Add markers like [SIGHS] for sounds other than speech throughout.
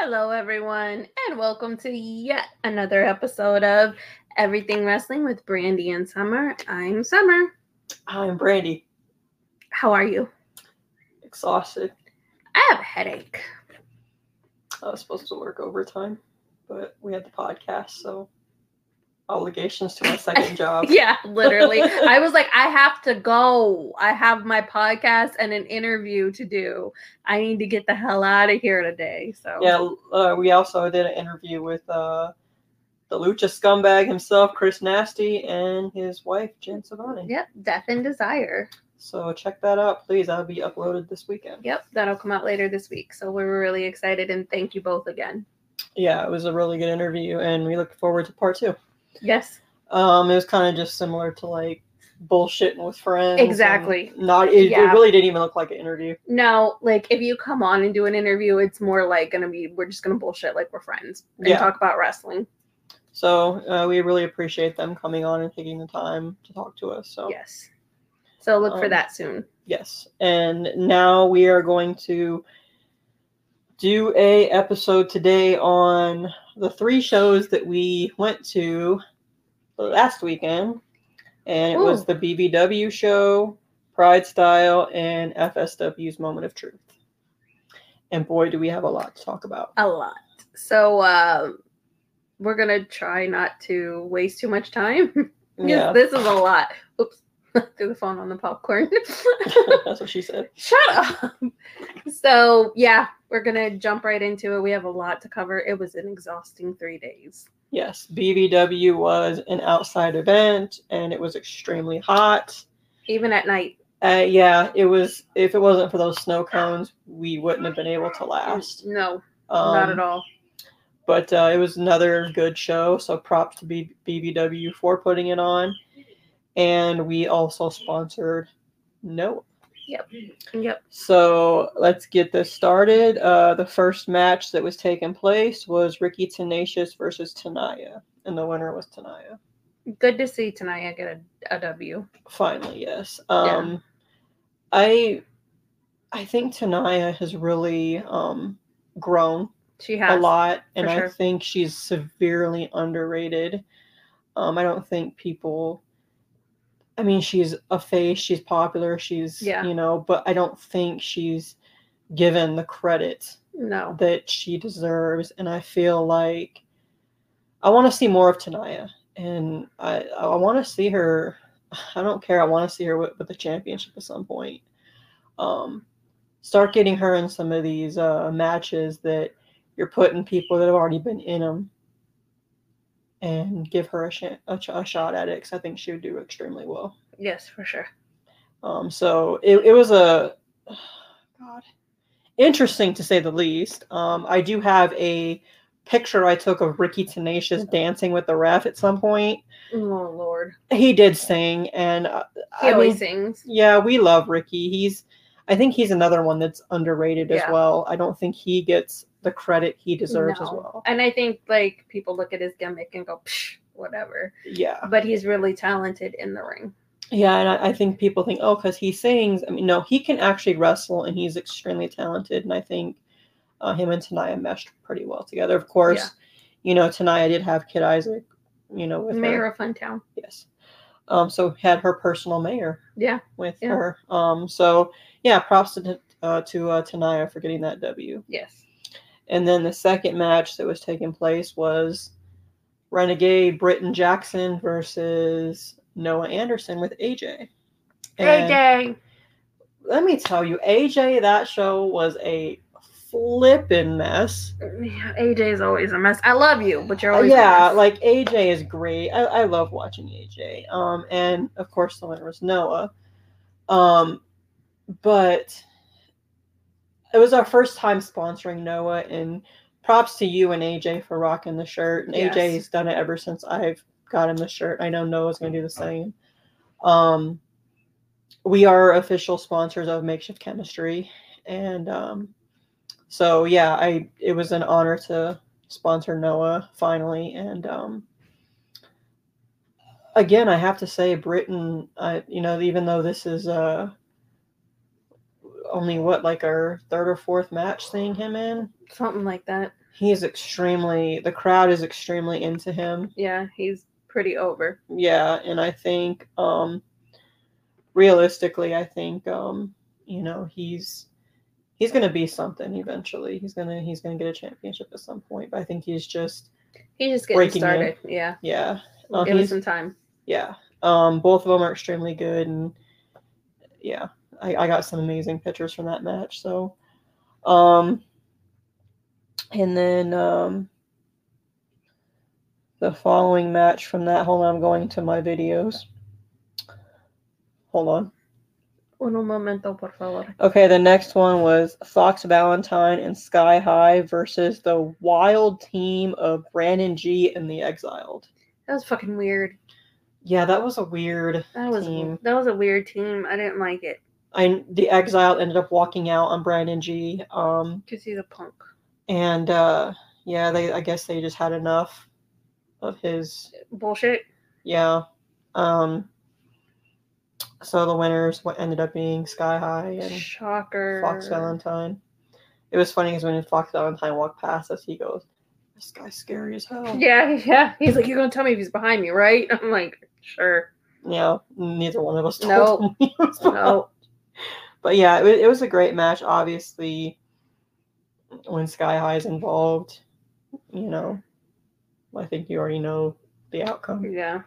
Hello, everyone, and welcome to yet another episode of Everything Wrestling with Brandy and Summer. I'm Summer. I'm Brandy. How are you? Exhausted. I have a headache. I was supposed to work overtime, but we had the podcast, so obligations to my [LAUGHS] second job. Yeah, literally. [LAUGHS] I was like, I have to go. I have my podcast and an interview to do. I need to get the hell out of here today. So Yeah, uh, we also did an interview with uh, the Lucha scumbag himself, Chris Nasty, and his wife, Jen Savani. Yep, Death and Desire. So check that out, please. That'll be uploaded this weekend. Yep, that'll come out later this week. So we're really excited and thank you both again. Yeah, it was a really good interview, and we look forward to part two. Yes. Um, it was kind of just similar to like bullshitting with friends. Exactly. Not it, Yeah. it really didn't even look like an interview. No, like if you come on and do an interview, it's more like gonna be we're just gonna bullshit like we're friends and Yeah. talk about wrestling. So uh, we really appreciate them coming on and taking the time to talk to us. So Yes. So look for Um, that soon. yes, and now we are going to do a episode today on the three shows that we went to last weekend, and it was the BVW show, Pride Style, and FSW's Moment of Truth. And boy, do we have a lot to talk about. A lot. So uh, we're gonna try not to waste too much time. [LAUGHS] Yeah, This is a lot. Oops. [LAUGHS] Threw the phone on the popcorn. [LAUGHS] that's what she said. Shut up. So yeah, we're gonna jump right into it. We have a lot to cover. It was an exhausting three days. Yes, BVW was an outside event and it was extremely hot. Even at night. Uh, yeah, it was. If it wasn't for those snow cones, we wouldn't have been able to last. No, Um, not at all. But uh, it was another good show. So props to B- BVW for putting it on. And we also sponsored Noah. Yep. Yep. So let's get this started. Uh, the first match that was taking place was Ricky Tenacious versus Tanaya, and the winner was Tanaya. Good to see Tanaya get a, a W. Finally, yes. Um, I I think Tanaya has really um, grown She has a lot, and for I think she's severely underrated. Um, I don't think people. I mean, she's a face. She's popular. She's Yeah. you know, but I don't think she's given the credit No. that she deserves, and I feel like I want to see more of Tanaya, and I I want to see her. I don't care. I want to see her with, with the championship at some point. Um, start getting her in some of these uh, matches that you're putting people that have already been in them, and give her a, sh- a, ch- a shot at it because I think she would do extremely well. Yes, for sure. Um, so it, it was a God interesting to say the least. Um, I do have a picture I took of Ricky Tenacious dancing with the ref at some point. Oh Lord. He did sing, and uh, He I always mean, sings. yeah, we love Ricky. He's I think he's another one that's underrated as well. I don't think he gets the credit he deserves as well. And I think like people look at his gimmick and go, Psh, whatever. Yeah. But he's really talented in the ring. Yeah, and I, I think people think, oh, because he sings. I mean, no, he can actually wrestle, and he's extremely talented. And I think uh, him and Tanaya meshed pretty well together. Of course, Yeah. you know, Tanaya did have Kid Isaac, you know, with Mayor her. of Funtown. Yes. Um, so had her personal mayor Yeah. with Yeah. her. Um, so yeah, props to uh, to uh, Tanaya for getting that W. Yes. And then the second match that was taking place was Renegade Britton Jackson versus Noah Anderson with AJ. And AJ. let me tell you, AJ, that show was a flippin' mess. Yeah, AJ is always a mess. I love you, but you're Uh, always a yeah, like AJ is great. I, I love watching AJ. Um, and of course the winner was Noah. Um, but it was our first time sponsoring Noah, and props to you and AJ for rocking the shirt. And Yes. AJ's done it ever since I've got him the shirt. I know Noah's gonna do the same. Um, we are official sponsors of Makeshift Chemistry, and um, so yeah, I it was an honor to sponsor Noah finally, and um, again, I have to say, Britton, I you know, even though this is uh only what like our third or fourth match seeing him in, Something like that. he's extremely the crowd is extremely into him. Yeah, he's pretty over. Yeah, and I think um realistically I think um you know he's he's gonna be something eventually. He's gonna he's gonna get a championship at some point. But I think he's just He's just getting Breaking started. Yeah, yeah. Uh, give him some time. yeah. Um both of them are extremely good and yeah, I, I got some amazing pictures from that match. So um and then um the following match from that, hold on, I'm going to my videos. Hold on. Un momento, por favor. Okay, the next one was Fox Valentine and Sky High versus the wild team of Brandon G and the Exiled. That was fucking weird. Yeah, that was a weird That was team. that was a weird team. I didn't like it I the exile ended up walking out on Brandon G. Um because he's a punk. and uh yeah, they I guess they just had enough of his Bullshit. yeah. Um so the winners what ended up being Sky High and Shocker. Fox Valentine. It was funny because when Fox Valentine walked past us, he goes, "This guy's scary as hell." Yeah, [LAUGHS] yeah. He's like, you're gonna tell me if he's behind me, right? [LAUGHS] I'm like, sure. Yeah, neither one of us told No. him behind. No. But yeah, it, it was a great match. Obviously, when Sky High is involved, you know, I think you already know the outcome. Yeah.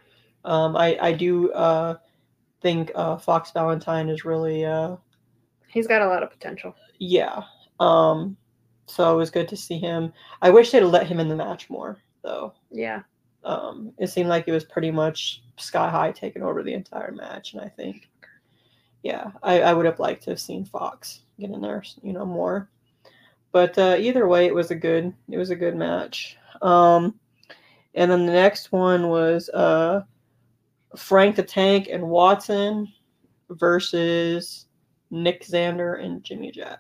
Um, I I do uh think uh Fox Valentine is really uh He's got a lot of potential. yeah. Um, so it was good to see him. I wish they'd let him in the match more though. Yeah. um, it seemed like it was pretty much sky high taking over the entire match, and I think, yeah, I, I would have liked to have seen Fox get in there, you know, more. But uh, either way, it was a good it was a good match. Um, and then the next one was uh, Frank the Tank and Watson versus Nick Xander and Jimmy Jack.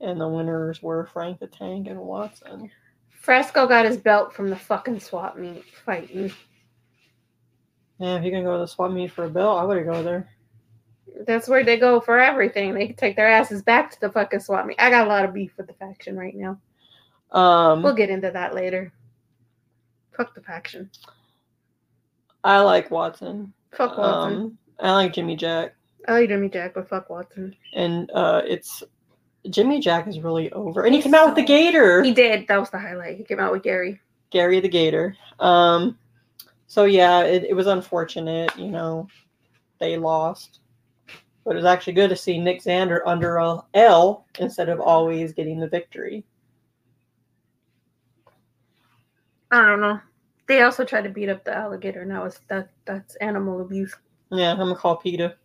And the winners were Frank the Tank and Watson. Fresco got his belt from the fucking swap meet fighting. Yeah, if you're gonna go to the swap meet for a belt, I would go there. That's where they go for everything. They can take their asses back to the fucking swap meet. I got a lot of beef with the faction right now. Um, We'll get into that later. Fuck the faction. I like Watson. Fuck Watson. Um, I like Jimmy Jack, I like Jimmy Jack, but fuck Watson. and uh, it's Jimmy Jack is really over, and he came out with the Gator, He did. That was the highlight. He came out with Gary. Gary the Gator. Um, so yeah, it, it was unfortunate, you know, they lost, but it was actually good to see Nick Xander under a L instead of always getting the victory. I don't know. They also tried to beat up the alligator. Now it's that that's animal abuse. Yeah, I'm gonna call PETA.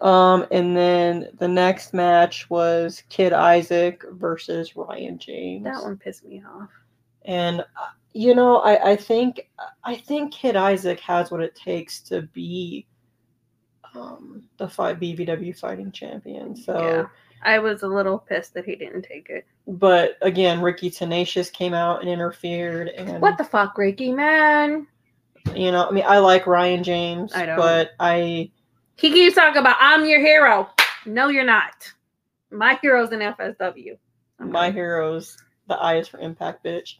Um, and then the next match was Kid Isaac versus Ryan James. That one pissed me off. And uh, you know, I, I think I think Kid Isaac has what it takes to be um, the fight BVW fighting champion. So, Yeah. I was a little pissed that he didn't take it. but again, Ricky Tenacious came out and interfered. And What the fuck, Ricky, man? you know, I mean, I like Ryan James, I don't. but I He keeps talking about I'm your hero. No, you're not. My hero's an FSW. I'm my done. The I is for impact, bitch.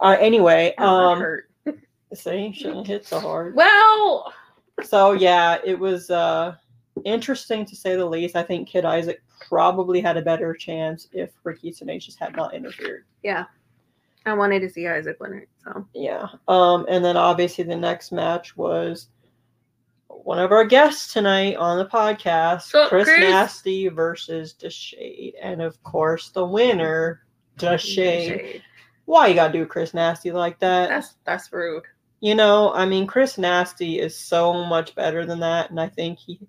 Uh, anyway, um, hurt. [LAUGHS] see, shouldn't hit so hard. Well, So yeah, it was uh interesting to say the least. I think Kid Isaac probably had a better chance if Ricky Tenacious had not interfered. Yeah. I wanted to see Isaac win it. So Yeah. Um, and then obviously the next match was one of our guests tonight on the podcast, So, Chris, Chris- Nasty versus Deshade. And of course the winner, Deshade. Shade. Why you gotta do Chris Nasty like that? That's that's rude. You know, I mean, Chris Nasty is so much better than that, and I think he.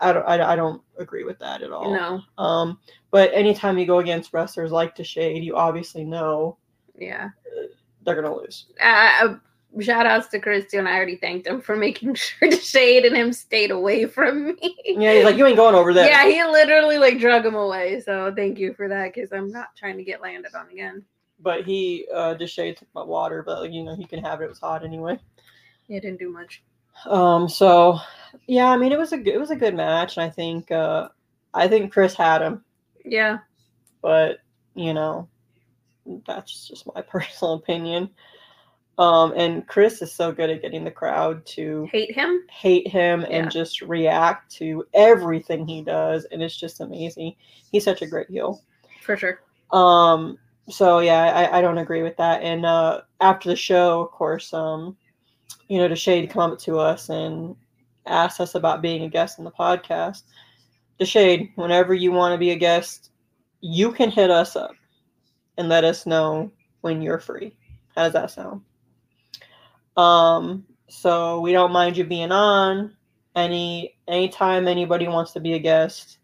I don't. I, I don't agree with that at all. No. Um, but anytime you go against wrestlers like Deshade, you obviously know Yeah. they're gonna lose. Uh, shout outs to Christian. I already thanked him for making [LAUGHS] sure shade and him stayed away from me. Yeah, he's like, you ain't going over there. Yeah, he literally like drug him away. So thank you for that because I'm not trying to get landed on again. But he, uh, Deshade took my water, but like, you know, he can have it. It was hot anyway. He didn't do much. Um, so yeah, I mean, it was a good, it was a good match, and I think, uh, I think Chris had him. Yeah. but you know, that's just my [LAUGHS] personal opinion. Um, and Chris is so good at getting the crowd to Hate him? hate him Yeah. and just react to everything he does, and it's just amazing. He's such a great heel. For sure. Um, so yeah, I, I don't agree with that. And uh, after the show, of course, um, you know, Deshade come up to us and asked us about being a guest on the podcast. Deshade, whenever you want to be a guest, you can hit us up and let us know when you're free. How does that sound? Um, so we don't mind you being on any anytime anybody wants to be a guest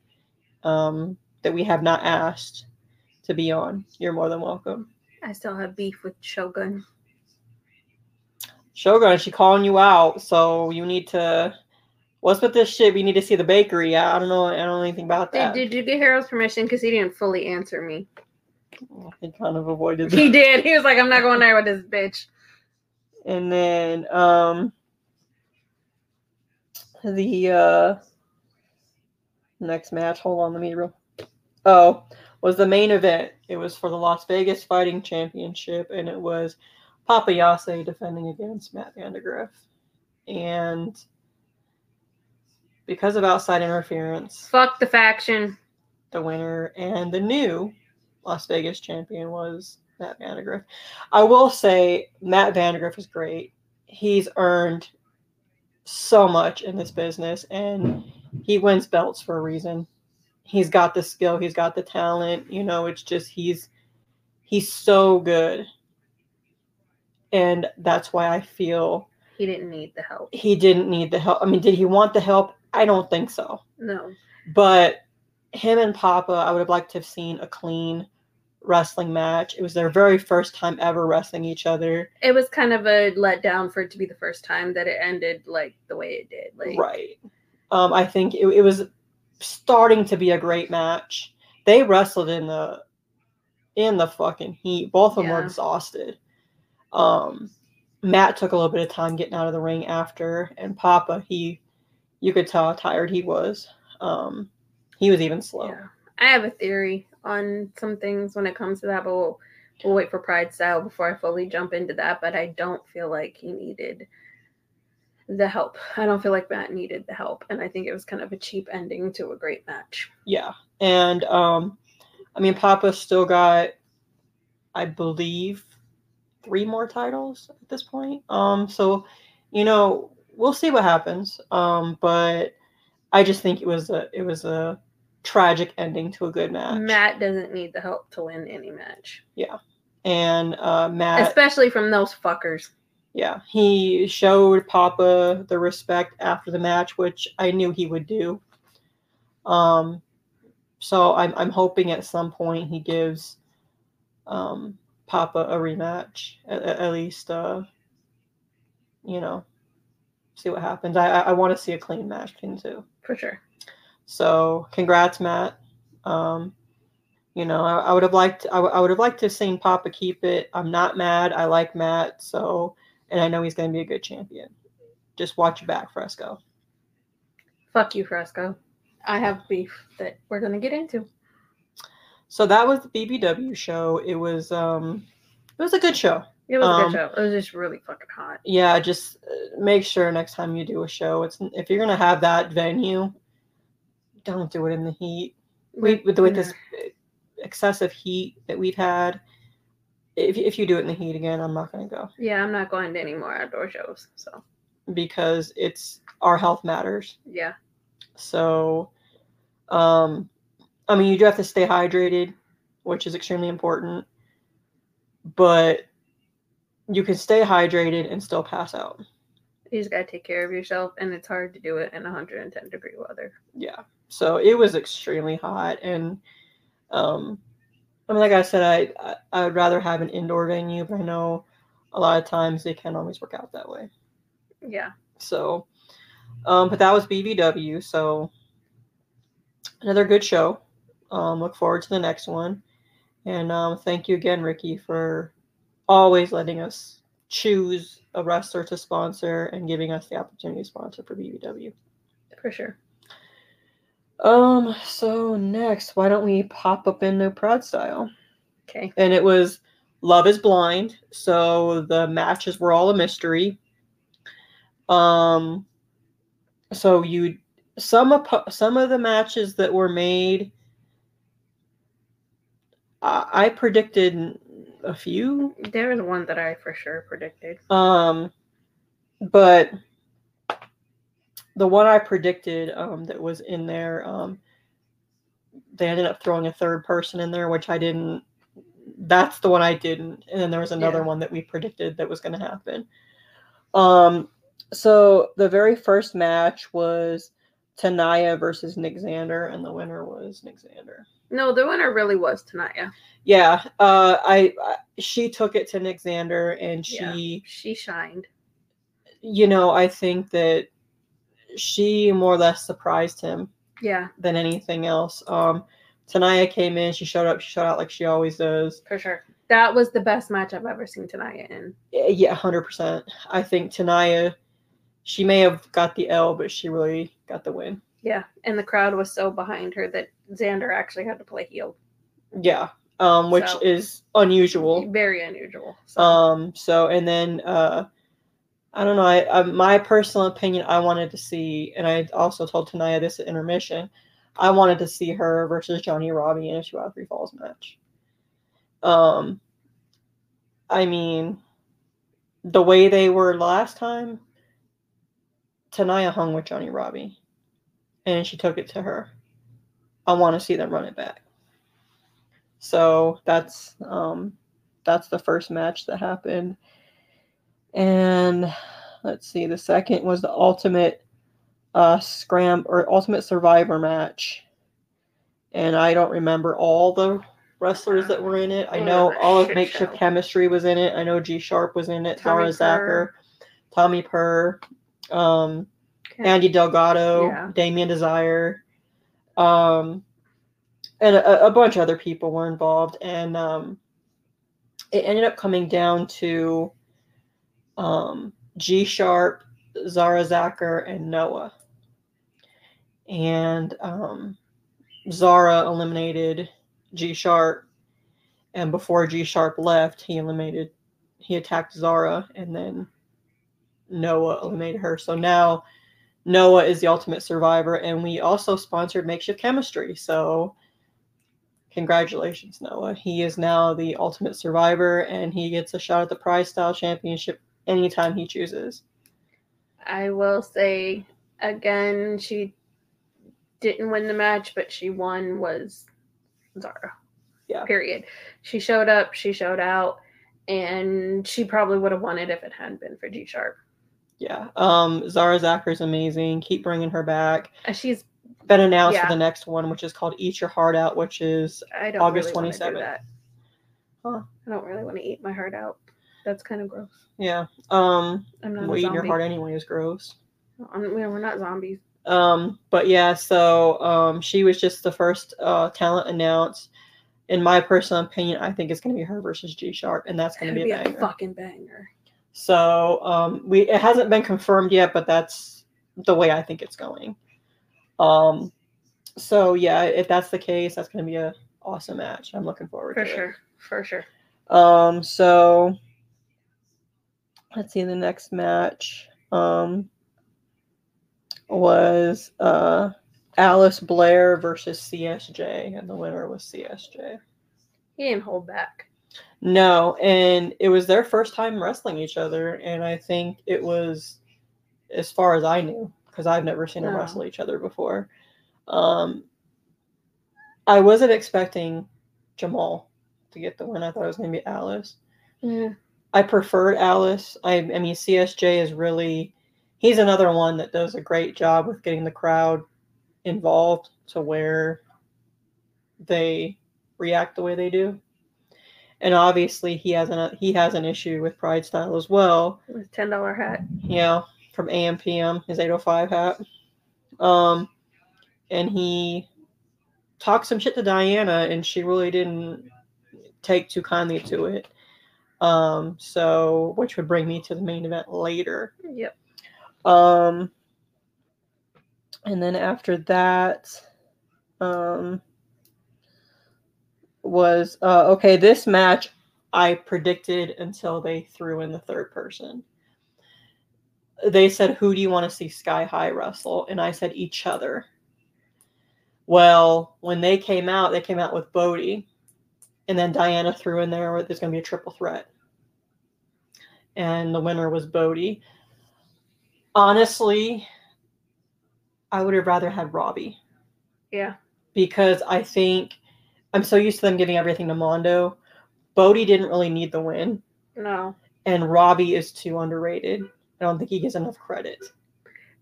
um, that we have not asked to be on. You're more than welcome. I still have beef with Shogun. Shogun, she calling you out, so you need to. What's with this shit? We need to see the bakery. I, I don't know. I don't know anything about that. did you get Harold's permission? Because he didn't fully answer me. He kind of avoided. He did. He was like, I'm not going there with this bitch. And then um, the uh, next match. Hold on, let me. Real. Oh, was the main event. It was for the Las Vegas Fighting Championship, and it was Papa Yase defending against Matt Vandergriff. And because of outside interference, Fuck the faction. the winner and the new Las Vegas champion was Matt Vandergriff. I will say Matt Vandergriff is great. He's earned so much in this business and he wins belts for a reason. He's got the skill, he's got the talent, you know, it's just he's he's so good. And that's why I feel He didn't need the help. he didn't need the help. I mean, did he want the help? I don't think so. No. But him and Papa, I would have liked to have seen a clean wrestling match. It was their very first time ever wrestling each other. It was kind of a letdown for it to be the first time that it ended like the way it did. Like right. Um, I think it, it was starting to be a great match. They wrestled in the in the fucking heat. Both of them were exhausted. Um, Matt took a little bit of time getting out of the ring after, and Papa, he, you could tell how tired he was. Um, he was even slow. Yeah. I have a theory on some things when it comes to that, but we'll, we'll wait for Pride Style before I fully jump into that. But I don't feel like he needed the help. I don't feel like Matt needed the help. And I think it was kind of a cheap ending to a great match. Yeah. And um I mean Papa still got I believe three more titles at this point. Um so you know, we'll see what happens. Um but I just think it was a it was a tragic ending to a good match. Matt doesn't need the help to win any match, Yeah. and uh Matt especially from those fuckers. yeah, he showed Papa the respect after the match, which I knew he would do. Um, so I'm I'm hoping at some point he gives um, Papa a rematch, at, at least. Uh, you know, see what happens. I I, I want to see a clean match between two. For sure. So congrats, Matt. Um, you know, I, I would have liked I, w- I would have liked to have seen Papa keep it. I'm not mad. I like Matt, so and I know he's going to be a good champion. Just watch your back, Fresco. Fuck you, Fresco. I have beef that we're gonna get into. So that was the BVW show. It was um, it was a good show. It was a Um, good show. It was just really fucking hot. Yeah, just uh, make sure next time you do a show, it's if you're gonna have that venue, don't do it in the heat. We with, with this excessive heat that we've had. If if you do it in the heat again, I'm not gonna go Yeah, I'm not going to any more outdoor shows. So because it's our health matters. yeah, So, um, I mean, you do have to stay hydrated, which is extremely important. But you can stay hydrated and still pass out. you just gotta take care of yourself, and it's hard to do it in 110 degree weather. Yeah. So it was extremely hot, and um, I mean, like I said, I, I would rather have an indoor venue, but I know a lot of times they can't always work out that way. Yeah, So, um, but that was BVW. So another good show. Um, look forward to the next one. And um, thank you again, Ricky, for always letting us choose a wrestler to sponsor and giving us the opportunity to sponsor for BVW. for sure. Um, so next, why don't we pop up into Pride Style? Okay. And it was Love is Blind. So the matches were all a mystery. Um, so you some of some of the matches that were made, I, I predicted a few. There was one that I for sure predicted. Um, but the one I predicted um, that was in there, um, they ended up throwing a third person in there, which I didn't. That's the one I didn't, and then there was another Yeah. one that we predicted that was going to happen. Um, so the very first match was Tanaya versus Nick Xander, and the winner was Nick Xander. No, the winner really was Tanaya. Yeah, uh, I, I she took it to Nick Xander, and she. Yeah. She shined. you know, I think that she more or less surprised him Yeah, than anything else. Um, Tanaya came in, she showed up, she showed out like she always does. for sure. That was the best match I've ever seen Tanaya in. Yeah, hundred percent. I think Tanaya, she may have got the L, but she really got the win. Yeah, and the crowd was so behind her that Xander actually had to play heel. Yeah, um, which So- is unusual. Very unusual. So, Um, so and then uh, I don't know. I, I my personal opinion, I wanted to see, and I also told Tanaya this at intermission. I wanted to see her versus Johnny Robbie in a two out of three falls match. Um, I mean, the way they were last time, Tanaya hung with Johnny Robbie, and she took it to her. I want to see them run it back. So that's um, that's the first match that happened. And let's see, the second was the ultimate uh scram or ultimate survivor match. And I don't remember all the wrestlers that were in it. I know all of Makeshift. Chemistry was in it. I know G Sharp was in it, Tommy Zara Zacher, Tommy Purr, um, Okay. Andy Delgado, Yeah. Damien Desire, um, and a, a bunch of other people were involved. And um, it ended up coming down to um, G Sharp, Zara Zacher, and Noah. And um, Zara eliminated G Sharp, and before G Sharp left, he eliminated, he attacked Zara, and then Noah eliminated her. So now Noah is the ultimate survivor, and we also sponsored Makeshift Chemistry. So congratulations, Noah. He is now the ultimate survivor, and he gets a shot at the Pride Style Championship anytime he chooses. I will say again, she didn't win the match, but she won was Zara. Yeah. Period. She showed up, she showed out, and she probably would have won it if it hadn't been for G Sharp. Yeah. Um, Zara Zacher is amazing. Keep bringing her back. Uh, She's Been announced Yeah. for the next one, which is called Eat Your Heart Out, which is I don't August really wanna do 27th. that. Huh. I don't really want to eat my heart out. That's kind of gross. yeah. Um, I'm not well, eating your heart anyway is gross. I'm, we're not zombies. Um, but yeah, so um, she was just the first uh, talent announced. In my personal opinion, I think it's going to be her versus G Sharp, and that's going to be be a banger. fucking banger. So um, we it hasn't been confirmed yet, but that's the way I think it's going. Um, so yeah, if that's the case, that's going to be a awesome match. I'm looking forward For to sure. For sure. it. Um, so let's see the next match. Um, was uh Alice Blair versus CSJ, and the winner was CSJ. He didn't hold back. No, and it was their first time wrestling each other, and I think it was, as far as I knew, because I've never seen them No. wrestle each other before. Um, I wasn't expecting Jamal to get the win. I thought it was going to be Alice. Yeah. I preferred Alice. I, I mean, CSJ is really, he's another one that does a great job with getting the crowd involved to where they react the way they do. And obviously, he has an he has an issue with Pride Style as well. With ten dollar hat. Yeah, from AMPM, his 805 hat. Um, and he talked some shit to Diana, and she really didn't take too kindly to it. Um, so which would bring me to the main event later. Yep. Um, and then after that, um, was uh, okay. This match I predicted until they threw in the third person. They said, "Who do you want to see Sky High wrestle?" And I said, "Each other." Well, when they came out, they came out with Bodie, and then Diana threw in there there's going to be a triple threat, and the winner was Bodie. Honestly, I would have rather had Robbie Yeah. because I think I'm so used to them giving everything to Mondo. Bodie didn't really need the win, No. and Robbie is too underrated. I don't think he gets enough credit.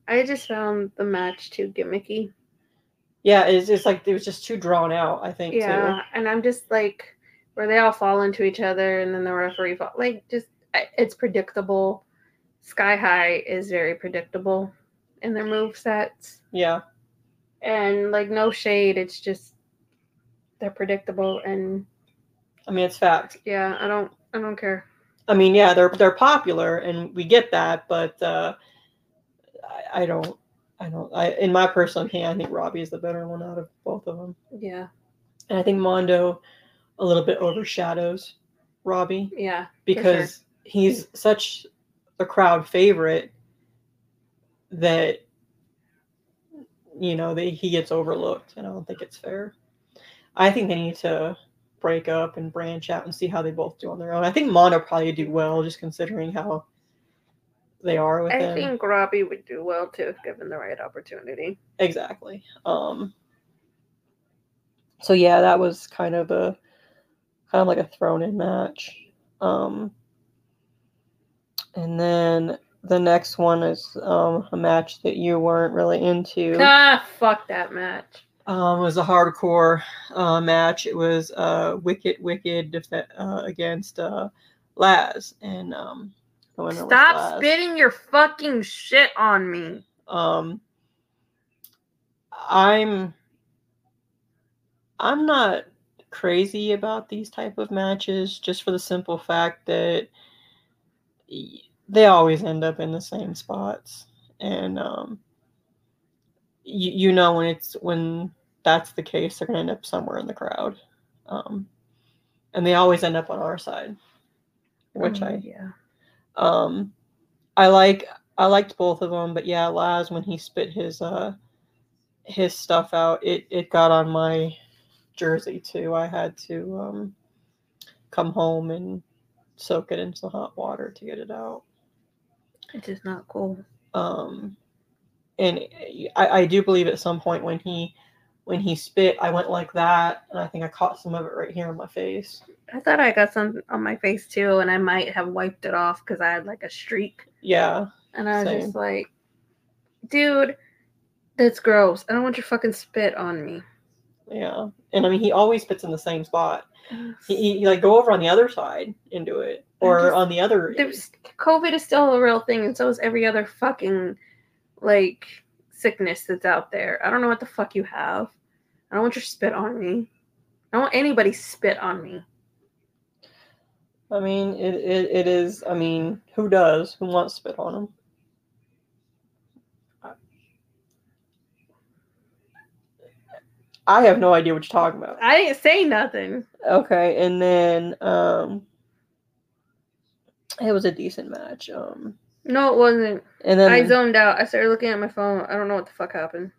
I just found the match too gimmicky. Yeah, it's, it's like it was just too drawn out. I think Yeah, and I'm just like where they all fall into each other, and then the referee fall. Like, just it's predictable. Sky High is very predictable in their move sets. Yeah, and like no shade. It's just they're predictable, and I mean it's fact. yeah, I don't, I don't care. I mean, yeah, they're they're popular, and we get that, but uh, I, I don't, I don't. I in my personal opinion, I think Robbie is the better one out of both of them, Yeah, and I think Mondo a little bit overshadows Robbie. yeah, because he's such a crowd favorite that you know that he gets overlooked and i don't think it's fair i think they need to break up and branch out and see how they both do on their own i think Mondo probably do well just considering how they are with I him think Robbie would do well too if given the right opportunity. exactly um so yeah that was kind of a kind of like a thrown in match um and then the next one is um a match that you weren't really into Ah, fuck that match. um it was a hardcore uh match it was uh wicked wicked def- uh, against uh laz and um the winner was Stop Laz. spitting your fucking shit on me. um i'm i'm not crazy about these type of matches just for the simple fact that they always end up in the same spots and um you, you know when it's when that's the case they're going to end up somewhere in the crowd um and they always end up on our side which Mm, i yeah. um, I like I liked both of them, but yeah, Laz when he spit his uh his stuff out, it it got on my jersey too. I had to um come home and soak it in some hot water to get it out. It's just not cool. Um, and I, I do believe at some point when he when he spit, I went like that, and I think I caught some of it right here in my face. I thought I got some on my face too, and I might have wiped it off because I had like a streak. Yeah, And I was Same. just like, dude, that's gross. I don't want your fucking spit on me. Yeah. And I mean, he always spits in the same spot. He, he, like go over on the other side and do it, or just- on the other. There's, COVID is still a real thing, and so is every other fucking like sickness that's out there. I don't know what the fuck you have. I don't want your spit on me. I don't want anybody spit on me. I mean, it, it it is. I mean, who does? Who wants to spit on him? I have no idea what you're talking about. I didn't say nothing. Okay, and then um, it was a decent match. Um, No, it wasn't. and then I zoned out. I started looking at my phone. I don't know what the fuck happened.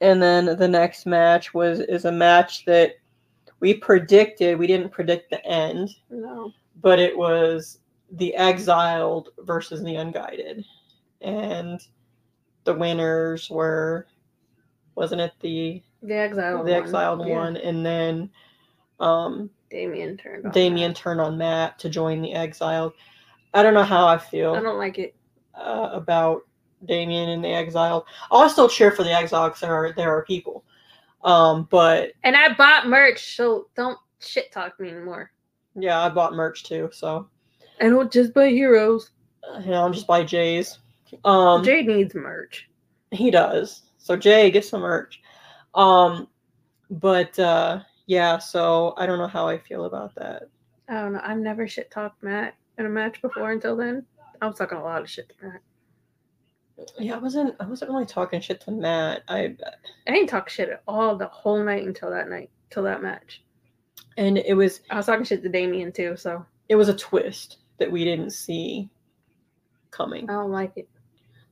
and then the next match was is a match that we predicted. We didn't predict the end. No. but it was the exiled versus the unguided and the winners were wasn't it the The exiled the one. exiled Yeah. one and then um Damien turned on. damien that. turned on matt to join the exiled i don't know how i feel I don't like it. uh, about damien and the exiled i'll still cheer for the exiled because there are there are people um but And I bought merch, so don't shit talk me anymore. yeah i bought merch too so I don't just buy heroes. you know i'm just buy jay's um Jade needs merch. He does. So Jay, get some merch. Um, but uh, yeah. So I don't know how I feel about that. I don't know. I've never shit talked Matt in a match before until then. I was talking a lot of shit to Matt. Yeah, I wasn't. I wasn't really talking shit to Matt. I I didn't talk shit at all the whole night until that night, till that match. and it was I was talking shit to Damien too, so it was a twist that we didn't see coming. I don't like it.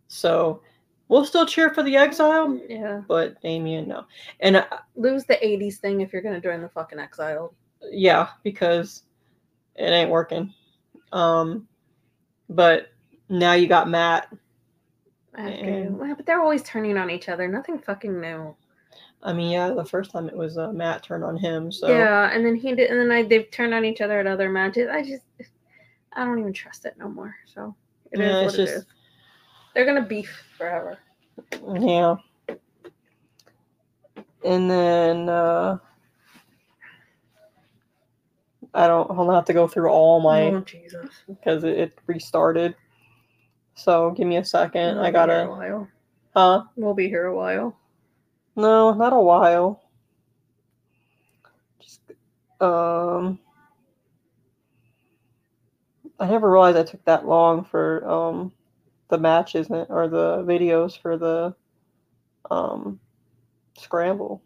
So we'll still cheer for the exile, Yeah. but Damien no. And uh, Lose the 80s thing if you're going to join the fucking exile. yeah, because it ain't working. Um, but now you got Matt. After, And- well, but they're always turning on each other. Nothing fucking new. I mean, yeah, the first time it was uh, Matt turned on him. So Yeah, and then he did, and then I, they've turned on each other at other matches. I just, I don't even trust it no more. So it is Yeah, what it's it just- is. They're gonna beef forever. yeah. And then uh I don't. I'll have to go through all my oh Jesus! because it, it restarted. So give me a 2nd I We'll be here a gotta. while. Huh? We'll be here a while. No, not a while. Just um. I never realized I took that long for um the matches and- or the videos for the um scramble.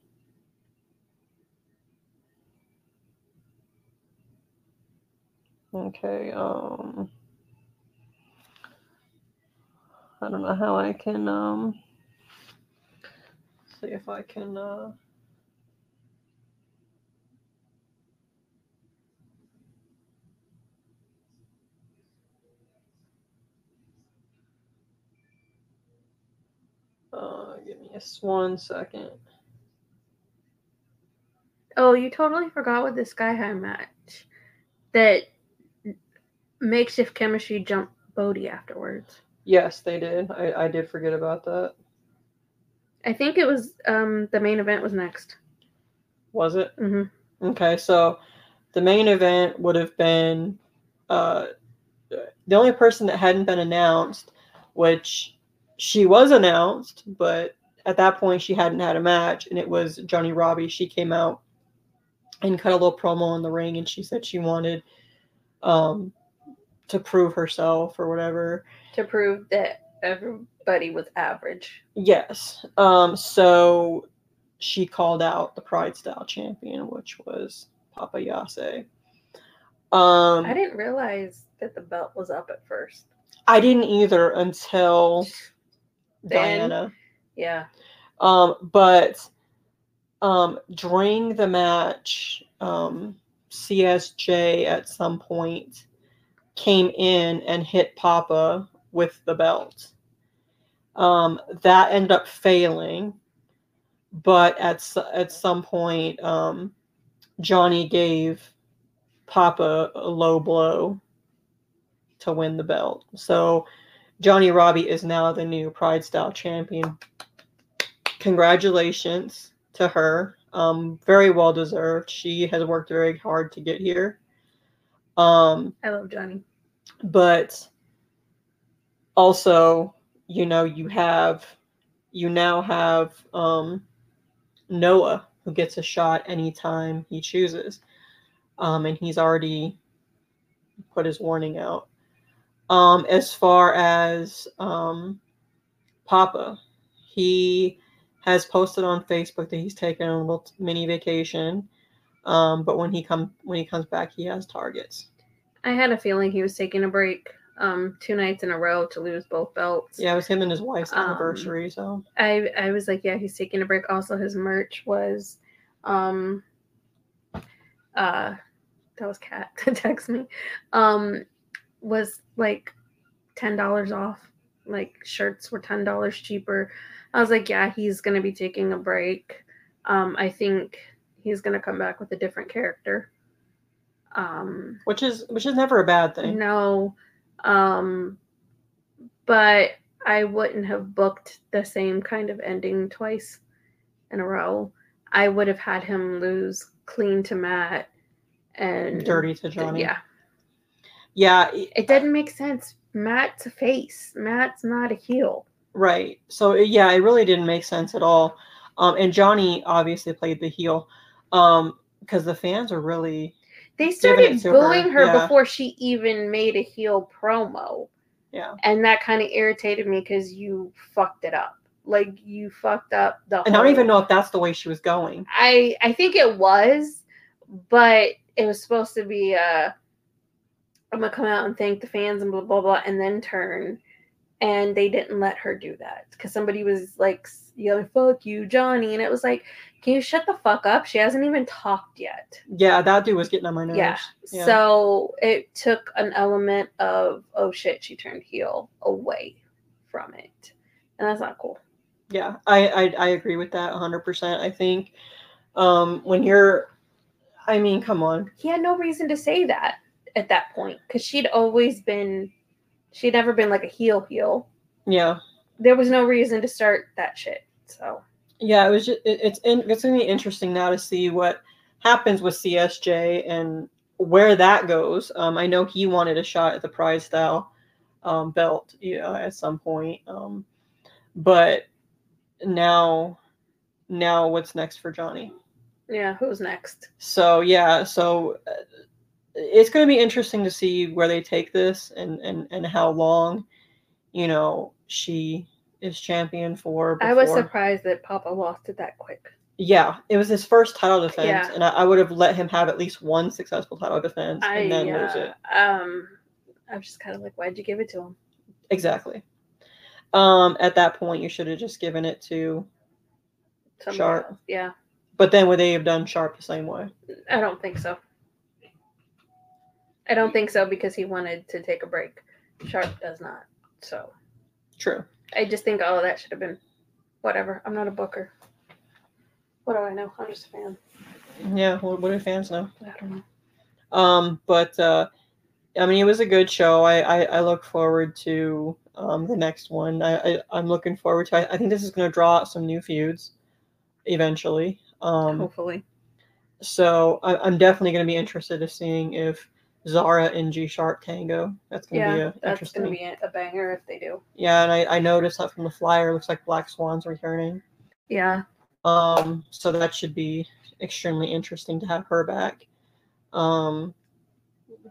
Okay, um I don't know how I can um see if I can uh uh give me just one second. Oh, you totally forgot with the Sky High match that makeshift chemistry jumped Bodie afterwards. Yes, they did. I, I did forget about that. I think it was um the main event was next. Was it? Mm-hmm. Okay, so the main event would have been uh, the only person that hadn't been announced, which she was announced, but at that point she hadn't had a match, and it was Johnny Robbie. She came out and cut a little promo in the ring, and she said she wanted um, to prove herself or whatever. To prove that everybody was average. Yes. Um, so she called out the Pride Style champion, which was Papa Yase. Um, I didn't realize that the belt was up at first. I didn't either until [LAUGHS] Then- Diana. Yeah. Um, but um, during the match, um, CSJ at some point came in and hit Papa with the belt. Um, that ended up failing, but at s- at some point, um, Johnny gave Papa a low blow to win the belt. So Johnny Robbie is now the new Pride Style champion. Congratulations to her. Um, very well deserved. She has worked very hard to get here. Um, I love Johnny. but also, you know, you have you now have um, Noah who gets a shot anytime he chooses, um, and he's already put his warning out. Um, as far as um, Papa, he has posted on Facebook that he's taking a little mini vacation. Um, but when he come when he comes back, he has targets. I had a feeling he was taking a break um two nights in a row to lose both belts. Yeah, it was him and his wife's Um, anniversary. So I I was like, yeah, he's taking a break. Also, his merch was, um, uh, that was Cat to text me, um, was like ten dollars off. Like shirts were ten dollars cheaper. I was like, yeah, he's gonna be taking a break. Um, I think he's gonna come back with a different character. Um, which is which is never a bad thing. no. Um but I wouldn't have booked the same kind of ending twice in a row. I would have had him lose clean to Matt and Dirty to Johnny. Yeah. Yeah, It didn't make sense. Matt's a face. Matt's not a heel. right. So yeah, it really didn't make sense at all. Um, and Johnny obviously played the heel. Um, because the fans are really They started to her, booing her yeah. before she even made a heel promo. Yeah. And that kind of irritated me because you fucked it up. Like you fucked up the. And I don't even know if that's the way she was going. I I think it was, but it was supposed to be uh I'm gonna come out and thank the fans and blah blah blah and then turn. And they didn't let her do that because somebody was like yelling, fuck you, Johnny. And it was like, can you shut the fuck up? She hasn't even talked yet. Yeah, that dude was getting on my nerves. Yeah. Yeah. So it took an element of, oh shit, she turned heel away from it. And that's not cool. Yeah, I, I I agree with that 100%. I think um when you're I mean, come on. he had no reason to say that at that point because she'd always been she'd never been like a heel heel Yeah. there was no reason to start that shit so Yeah, it was just it, it's in, it's to be interesting now to see what happens with CSJ and where that goes. Um I know he wanted a shot at the Pride Style um belt, you know, at some point. Um but now now what's next for Johnny? yeah who's next so yeah so uh, it's going to be interesting to see where they take this and and and how long you know she is champion for i was surprised that papa lost it that quick. Yeah it was his first title defense Yeah. and I, I would have let him have at least one successful title defense i and then lose it. uh, um i was just kind of like why'd you give it to him? Exactly. Um at that point you should have just given it to Somebody Sharp. else. yeah. But then would they have done sharp the same way? I don't think so i don't think so because he wanted to take a break. Sharp does not so. True. I just think all of that should have been whatever. I'm not a booker. What do i know? I'm just a fan. Yeah what, what do fans know? I don't know. Um, but uh, I mean, it was a good show. I I, I look forward to um, the next one. I, I I'm looking forward to. I, I think this is going to draw out some new feuds eventually. Um, hopefully. So I, I'm definitely going to be interested in seeing if Zara and G Sharp tango. That's going to yeah be a, that's interesting. gonna be a banger if they do Yeah, and I, I noticed that from the flyer. Looks like Black Swan's returning. yeah Um, so that should be extremely interesting to have her back. Um,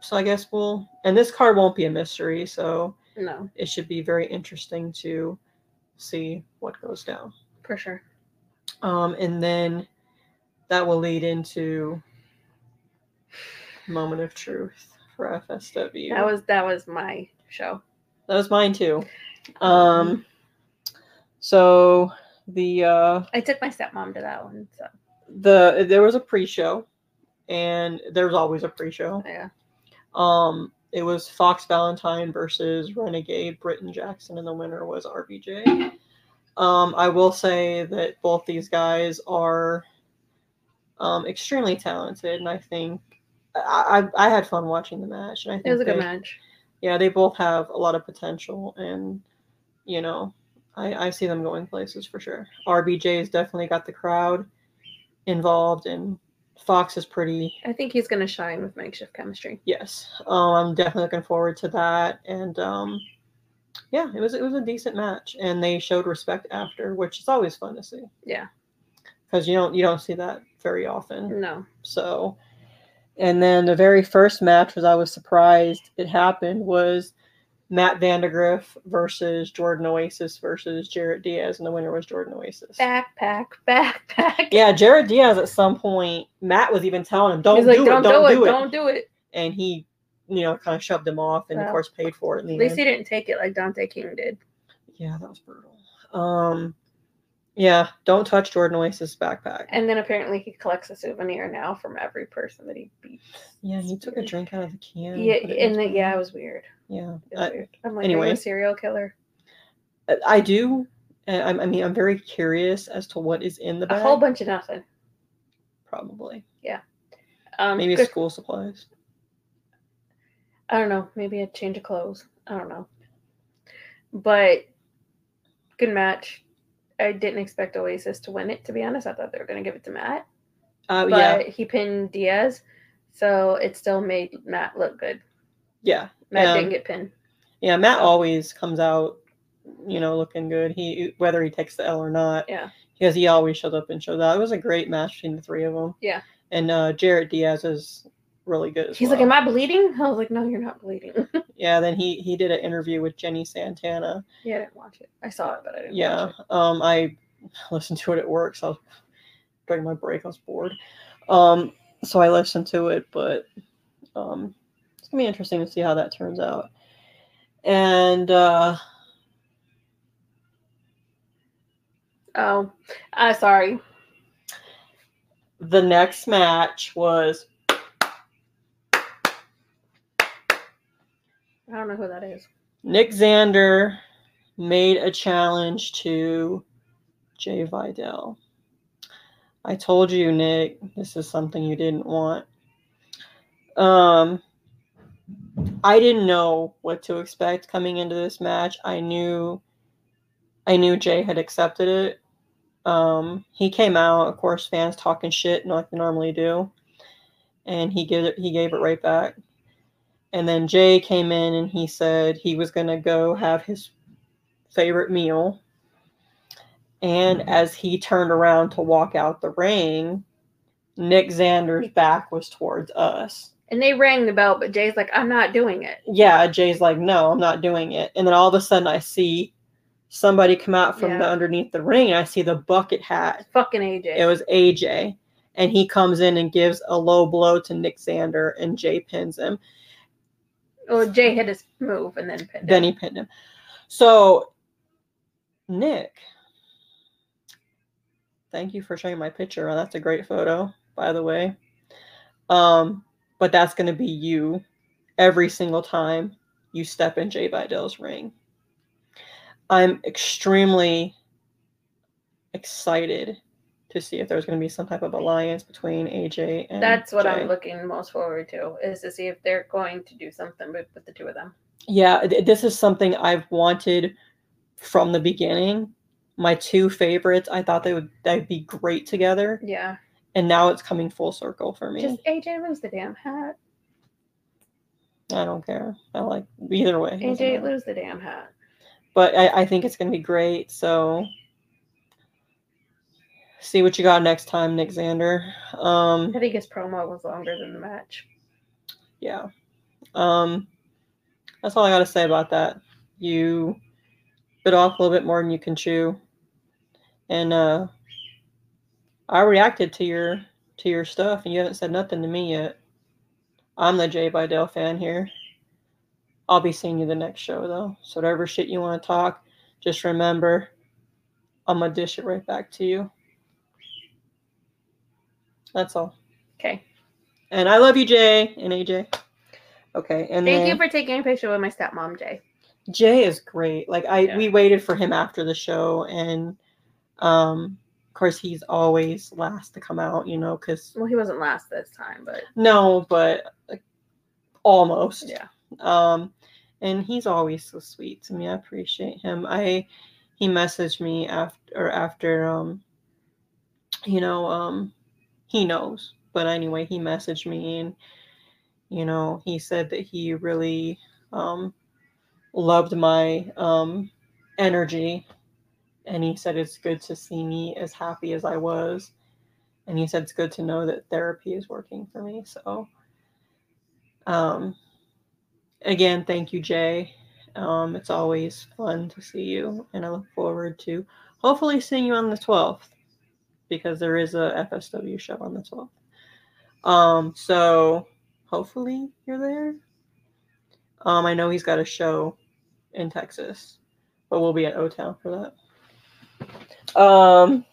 so I guess we'll, and this card won't be a mystery, so no it should be very interesting to see what goes down. for sure Um, and then that will lead into moment of truth for FSW. that was that was my show. That was mine too. Um, so the uh i took my stepmom to that one so. the there was a pre-show and there's always a pre-show. Yeah. Um it was fox valentine versus renegade britton jackson and the winner was rbj um i will say that both these guys are um extremely talented and i think i i, I had fun watching the match and i think it was a good they- match. yeah they both have a lot of potential and you know i i see them going places for sure. Rbj has definitely got the crowd involved and fox is pretty i think he's gonna shine with makeshift chemistry. Yes. Um i'm definitely looking forward to that and um yeah it was it was a decent match and they showed respect after which is always fun to see. Yeah. Because you don't you don't see that very often. No. So, and then the very first match was I was surprised it happened was Matt Vandagriff versus Jordan Oasis versus Jarrett Diaz, and the winner was Jordan Oasis. backpack backpack Yeah, Jarrett Diaz at some point, Matt was even telling him, "Don't like do don't, it, don't do, do it, it," don't do it and he, you know, kind of shoved him off, and of course paid for it in the at least end. he didn't take it like dante king did Yeah, that was brutal. Um, yeah, don't touch Jordan Oasis backpack. and then apparently he collects a souvenir now from every person that he beats Yeah, he took a drink out of the can. yeah it and his yeah it was weird yeah. Was I- weird. i'm like are you anyway. a serial killer I do. I'm- mean, I'm very curious as to what is in the bag. a whole bunch of nothing Probably. Yeah. Um Maybe good- school supplies. I don't know, maybe a change of clothes. I don't know. But good match. I didn't expect Oasis to win it, to be honest. I thought they were going to give it to Matt. Uh, But yeah, he pinned Diaz. So it still made Matt look good. yeah, Matt Um, didn't get pinned. yeah. Matt so- always comes out, you know, looking good. He whether he takes the L or not. Yeah. Because he always shows up and shows out. It was a great match between the three of them. Yeah. And uh, Jarrett Diaz is really good. He's well. like, "Am I bleeding?" I was like, "No, you're not bleeding." [LAUGHS] Yeah, then he he did an interview with Jenny Santana. yeah, I didn't watch it. I saw it, but I didn't. Yeah, Watch it. um, I listened to it at work, so I was, during my break I was bored. Um, so I listened to it, but um, it's gonna be interesting to see how that turns out. And uh, Oh, uh, sorry. the next match was I don't know who that is. Nick Xander made a challenge to Jay Vidal. I told you, Nick, this is something you didn't want. Um, I didn't know what to expect coming into this match. I knew, I knew Jay had accepted it. Um, he came out, of course, fans talking shit like they normally do, and he gave it. He gave it right back. And then Jay came in and he said he was going to go have his favorite meal. And hmm. as he turned around to walk out the ring, Nick Xander's back was towards us. And they rang the bell, but Jay's like, "I'm not doing it." Yeah, Jay's like, no, I'm not doing it. And then all of a sudden, I see somebody come out from the underneath the ring, and I see the bucket hat. Fucking AJ. It was AJ, and he comes in and gives a low blow to Nick Xander, and Jay pins him. Well, Jay hit his move and then pinned Then him. he pinned him. So, Nick, thank you for showing my picture. That's a great photo, by the way. Um, but that's going to be you every single time you step in Jay Vidal's ring. I'm extremely excited to see if there's going to be some type of alliance between AJ and That's what Jay. I'm looking most forward to is to see if they're going to do something with, with the two of them. Yeah, th- this is something I've wanted from the beginning. My two favorites, I thought they would they'd be great together, Yeah. and now it's coming full circle for me. Just AJ lose the damn hat. I don't care. I like either way. AJ lose the damn hat. But I, I think it's gonna be great. So see what you got next time, Nick Xander. Um, I think his promo was longer than the match. yeah. Um, that's all I gotta say about that. You bit off a little bit more than you can chew, and uh, I reacted to your to your stuff, and you haven't said nothing to me yet. I'm the Jay Vidal fan here. I'll be seeing you the next show though. So whatever shit you want to talk, just remember, I'm gonna dish it right back to you. That's all. Okay. And I love you, Jay and AJ. Okay, and Thank then you for taking a picture with my stepmom, Jay. Jay is great. Like I, Yeah. we waited for him after the show, and um, of course he's always last to come out. You know, because Well, he wasn't last this time, but no, but like, almost. yeah. Um, and he's always so sweet to me. I appreciate him. I he messaged me after or after um, you know um, he knows. But anyway, he messaged me and you know he said that he really um loved my um energy. And he said it's good to see me as happy as I was. And he said it's good to know that therapy is working for me. So um again thank you Jay. Um it's always fun to see you and I look forward to hopefully seeing you on the 12th because there is a FSW show on the 12th um so hopefully you're there um I know he's got a show in Texas, but we'll be at O Town for that. Um,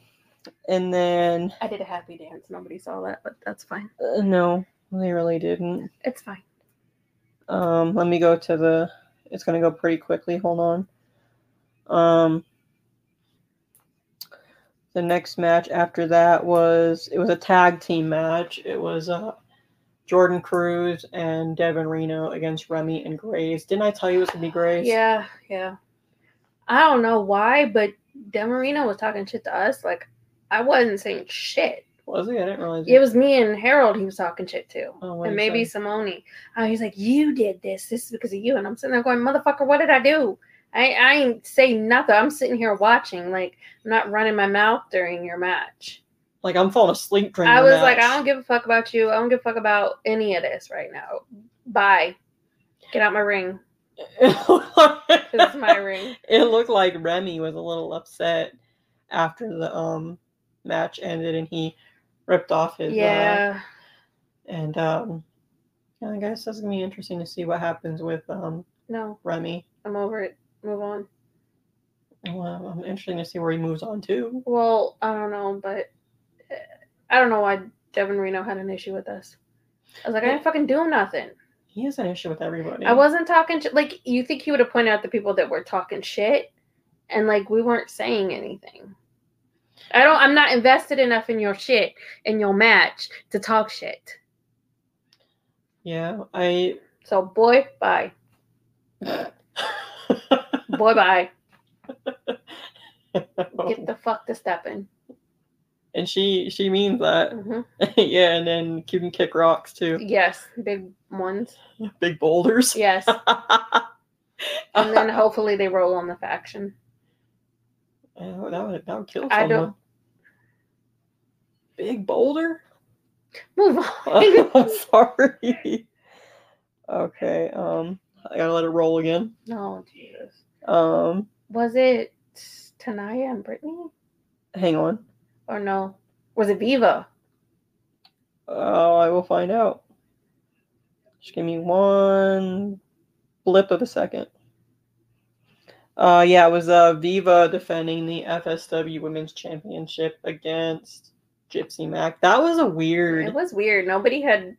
and then I did a happy dance. Nobody saw that, but that's fine. uh, no, they really didn't. It's fine. Um, let me go to the. It's gonna go pretty quickly. Hold on. Um, the next match after that was it was a tag team match. It was uh Jordan Cruz and Devin Reno against Remy and Grace. Didn't I tell you it was gonna be Grace? Yeah, yeah. I don't know why, but Devin Reno was talking shit to us. Like, I wasn't saying shit. Was he? I didn't realize. It was me and Harold he was talking shit to. Oh, and maybe say? Simone. Uh, he's like, You did this. This is because of you. And I'm sitting there going, Motherfucker, what did I do? I, I ain't say nothing. I'm sitting here watching. Like, I'm not running my mouth during your match. Like I'm falling asleep during. I was like, I don't give a fuck about you. I don't give a fuck about any of this right now. Bye. Get out my ring. [LAUGHS] It's my ring. It looked like Remy was a little upset after the um match ended, and he ripped off his uh, Yeah. and um, yeah, I guess that's gonna be interesting to see what happens with um No, Remy. I'm over it. Move on. Well, I'm interested to see where he moves on to. Well, I don't know, but uh, I don't know why Devin Reno had an issue with us. I was like, I didn't fucking do nothing. He has an issue with everybody. I wasn't talking shit. Like, you think he would have pointed out the people that were talking shit, and like we weren't saying anything. I don't. I'm not invested enough in your shit in your match to talk shit. Yeah, I. So, boy, bye. [LAUGHS] Boy, bye. [LAUGHS] Get the fuck to stepping. and she she means that. hmm [LAUGHS] yeah, and then you can kick rocks too. Yes, big ones. [LAUGHS] Big boulders. Yes, and then hopefully they roll on the faction. Oh, that would that would kill someone. I don't- Big boulder. Move on. I'm sorry. Okay. Um, I gotta let it roll again. no, Jesus. Um, Was it Tanaya and Brittany? hang on. Or no? Was it Viva? Oh, I will find out. Just give me one blip of a second. Uh, yeah, it was uh Viva defending the FSW Women's Championship against Gypsy Mac. That was a weird. It was weird. Nobody had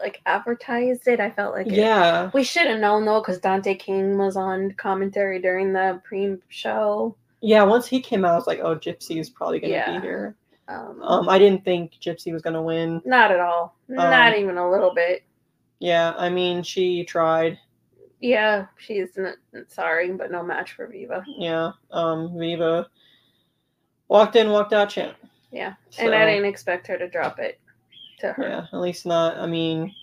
like advertised it. I felt like it. yeah, We should have known though, because Dante King was on commentary during the pre-show. yeah. Once he came out, I was like, oh, Gypsy is probably gonna Yeah. be here. Um, Um, I didn't think Gypsy was gonna win. not at all. not um, even a little bit. Yeah, I mean, she tried. Yeah, she's n- sorry, but no match for Viva. Yeah, um, Viva walked in, walked out, champ. Yeah, and I didn't expect her to drop it to her. Yeah, at least not. I mean,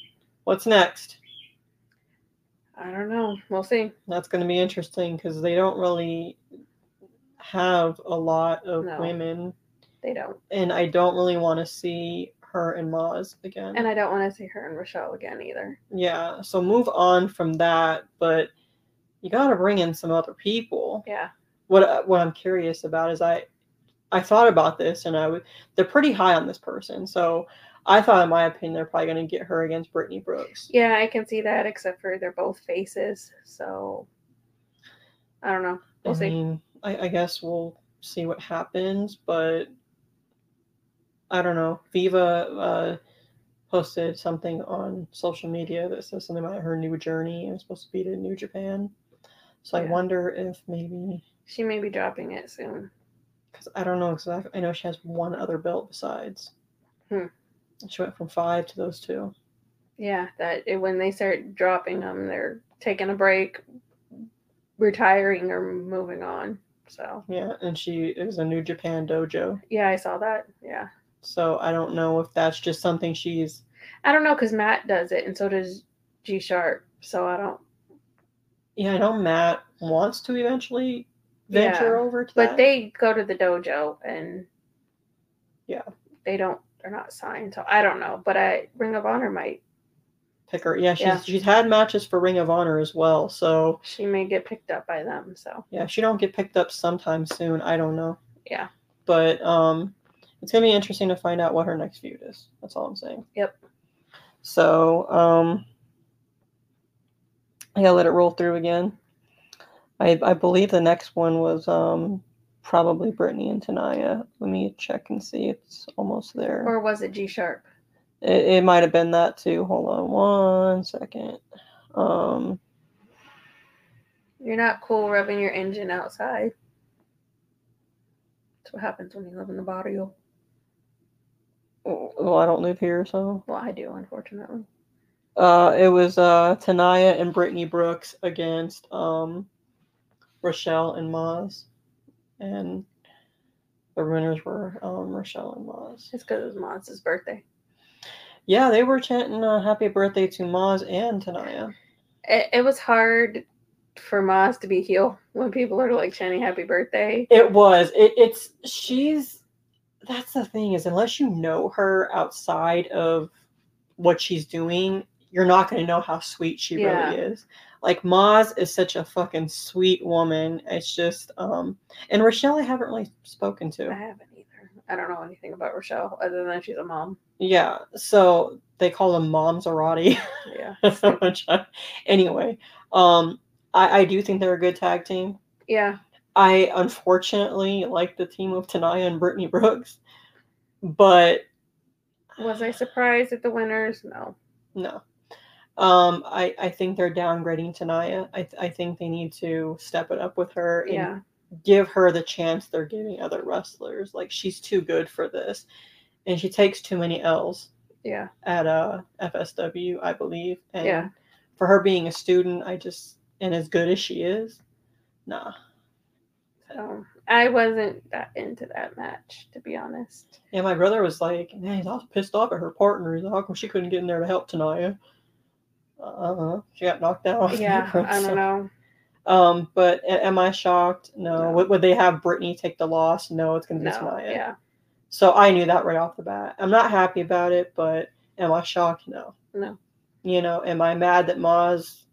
what's next? I don't know. We'll see. That's going to be interesting because they don't really have a lot of No. women, They don't, and I don't really want to see her and Maz again. and I don't want to see her and Rochelle again either. yeah, so move on from that, but you got to bring in some other people. Yeah, What uh, what I'm curious about is I I thought about this, and I would they're pretty high on this person, so. I thought, in my opinion, they're probably going to get her against Brittany Brooks. yeah, I can see that. Except for they're both faces, so I don't know. We'll I see. mean, I, I guess we'll see what happens, but I don't know. Viva uh, posted something on social media that says something about her new journey and it's supposed to be to New Japan. So I wonder if maybe She may be dropping it soon. because I don't know because I, I know she has one other belt besides. Hmm. She went from five to those two. Yeah, that it, when they start dropping them, they're taking a break, retiring, or moving on. So Yeah, and she is a New Japan dojo. yeah, I saw that. Yeah, So I don't know if that's just something she's I don't know because Matt does it, and so does G Sharp. So I don't. Yeah, I know Matt wants to eventually venture Yeah, over to But that. they go to the dojo, and Yeah. they don't. They're not signed, so I don't know. But I Ring of Honor might. pick her. Yeah, she's Yeah. she's had matches for Ring of Honor as well. So She may get picked up by them. So yeah, she don't get picked up sometime soon. I don't know. Yeah. But um, it's gonna be interesting to find out what her next feud is. That's all I'm saying. Yep. So um, I gotta let it roll through again. I I believe the next one was um probably Brittany and Tanaya. Let me check and see. It's almost there. or was it G Sharp? It, it might have been that too. Hold on one second. Um, You're not cool rubbing your engine outside. That's what happens when you live in the barrio. well, I don't live here, so Well, I do, unfortunately. uh, it was uh, Tanaya and Brittany Brooks against um, Rochelle and Maz, and the winners were um, Rochelle and Maz. It's because it was Maz's birthday. Yeah, they were chanting uh, "Happy Birthday" to Maz and Tanaya. It, it was hard for Maz to be heel when people are like chanting happy birthday. It was. It, it's she's that's the thing is unless you know her outside of what she's doing, you're not going to know how sweet she Yeah. really is. Like Maz is such a fucking sweet woman. It's just um and Rochelle I haven't really spoken to. I haven't either. I don't know anything about Rochelle other than she's a mom. Yeah. So they call them moms Arati. [LAUGHS] Yeah. [LAUGHS] Anyway, um I, I do think they're a good tag team. Yeah. I unfortunately like the team of Tanaya and Brittany Brooks, but Was I surprised at the winners? No. no. Um, I, I think they're downgrading Tanaya. I, I think they need to step it up with her and Yeah. give her the chance they're giving other wrestlers. Like she's too good for this, and she takes too many L's Yeah. at uh FSW, I believe. And Yeah. for her being a student, I just and as good as she is, nah. So I wasn't that into that match, to be honest. Yeah, my brother was like, man, he's all pissed off at her partner. He's like, how come she couldn't get in there to help Tanaya? Uh, she got knocked out. Yeah. I [LAUGHS] don't know. Um, but am I shocked? No. No. Would, would they have Brittany take the loss? No, it's gonna be No. Tanaya. Yeah. So I knew that right off the bat. I'm not happy about it, but am I shocked? No. No. You know, am I mad that Maz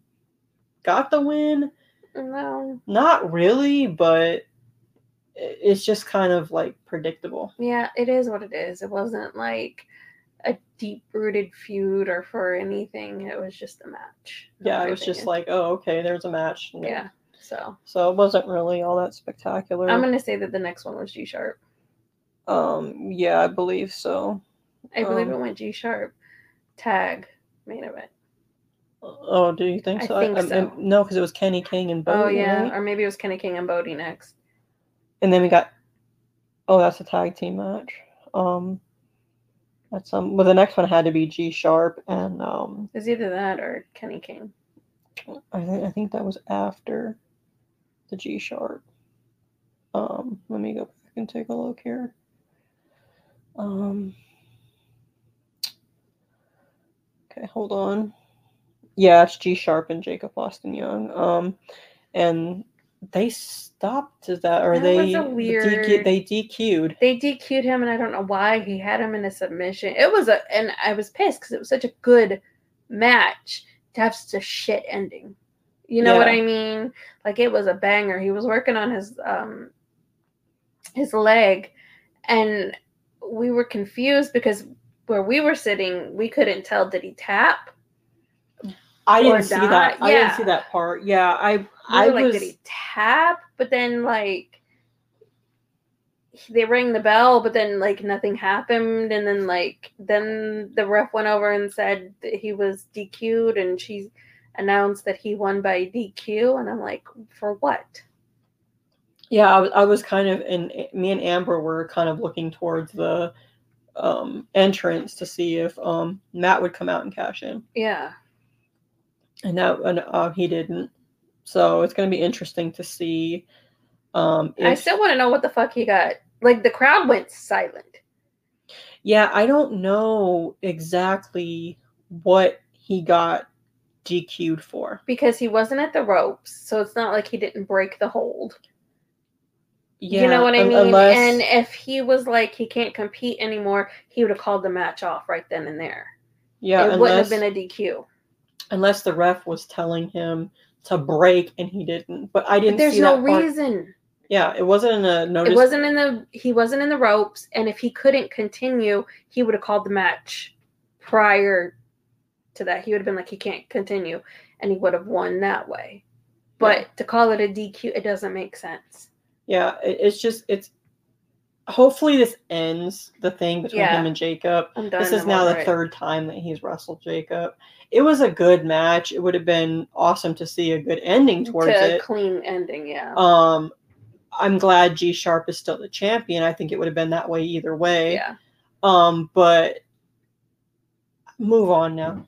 got the win? No. Not really, but it's just kind of like predictable. Yeah, it is what it is. It wasn't like deep rooted feud or for anything. It was just a match. Yeah, it was just like, oh, okay, there's a match. No. Yeah. So So it wasn't really all that spectacular. I'm gonna say that the next one was G sharp. um, yeah, I believe so. I believe Um, it went G sharp. Tag main event. Oh, do you think I so? think I'm- I'm- so. no, because it was Kenny King and Bo. oh yeah, right? or maybe it was Kenny King and Bodie next. And then we got. Oh, that's a tag team match. Um, that's um. Well, the next one had to be G Sharp and um. It was either that or Kenny King. I think I think that was after the G Sharp. Um, let me go back and take a look here. Um. Okay, hold on. Yeah, it's G Sharp and Jacob Austin Young. Um, and they stopped that, or That they a DQ, they DQ'd. They DQ'd him, and I don't know why he had him in a submission. It was a, and I was pissed because it was such a good match to have such a shit ending. You know what I mean? Like it was a banger. He was working on his um his leg, and we were confused because where we were sitting, we couldn't tell did he tap. I didn't see that. not. I didn't see that part. Yeah, I We I were like, was. did he tap? But then like they rang the bell, but then like nothing happened, and then like then the ref went over and said that he was DQ'd, and she announced that he won by DQ, and I'm like, for what? Yeah, I was, I was kind of, and me and Amber were kind of looking towards the um, entrance to see if um, Matt would come out and cash in, Yeah, and that and, uh, he didn't. So it's going to be interesting to see. Um, I still want to know what the fuck he got. Like the crowd went silent. yeah, I don't know exactly what he got DQ'd for. because he wasn't at the ropes, so it's not like he didn't break the hold. Yeah, you know what I mean? Unless, And if he was like he can't compete anymore, he would have called the match off right then and there. yeah, it wouldn't have been a DQ. Unless the ref was telling him to break and he didn't. But I didn't. there's see no reason. Yeah, it wasn't in a notice. It wasn't in the he wasn't in the ropes, and if he couldn't continue, he would have called the match prior to that. He would have been like he can't continue, and he would have won that way. But Yeah. to call it a DQ, it doesn't make sense. Yeah, it, it's just it's. Hopefully, this ends the thing between Yeah. him and Jacob. Done. This is I'm now the third time that he's wrestled Jacob. It was a good match. It would have been awesome to see a good ending towards to a it. clean ending. Yeah, Um, I'm glad G Sharp is still the champion. I think it would have been that way either way. yeah. Um, but move on now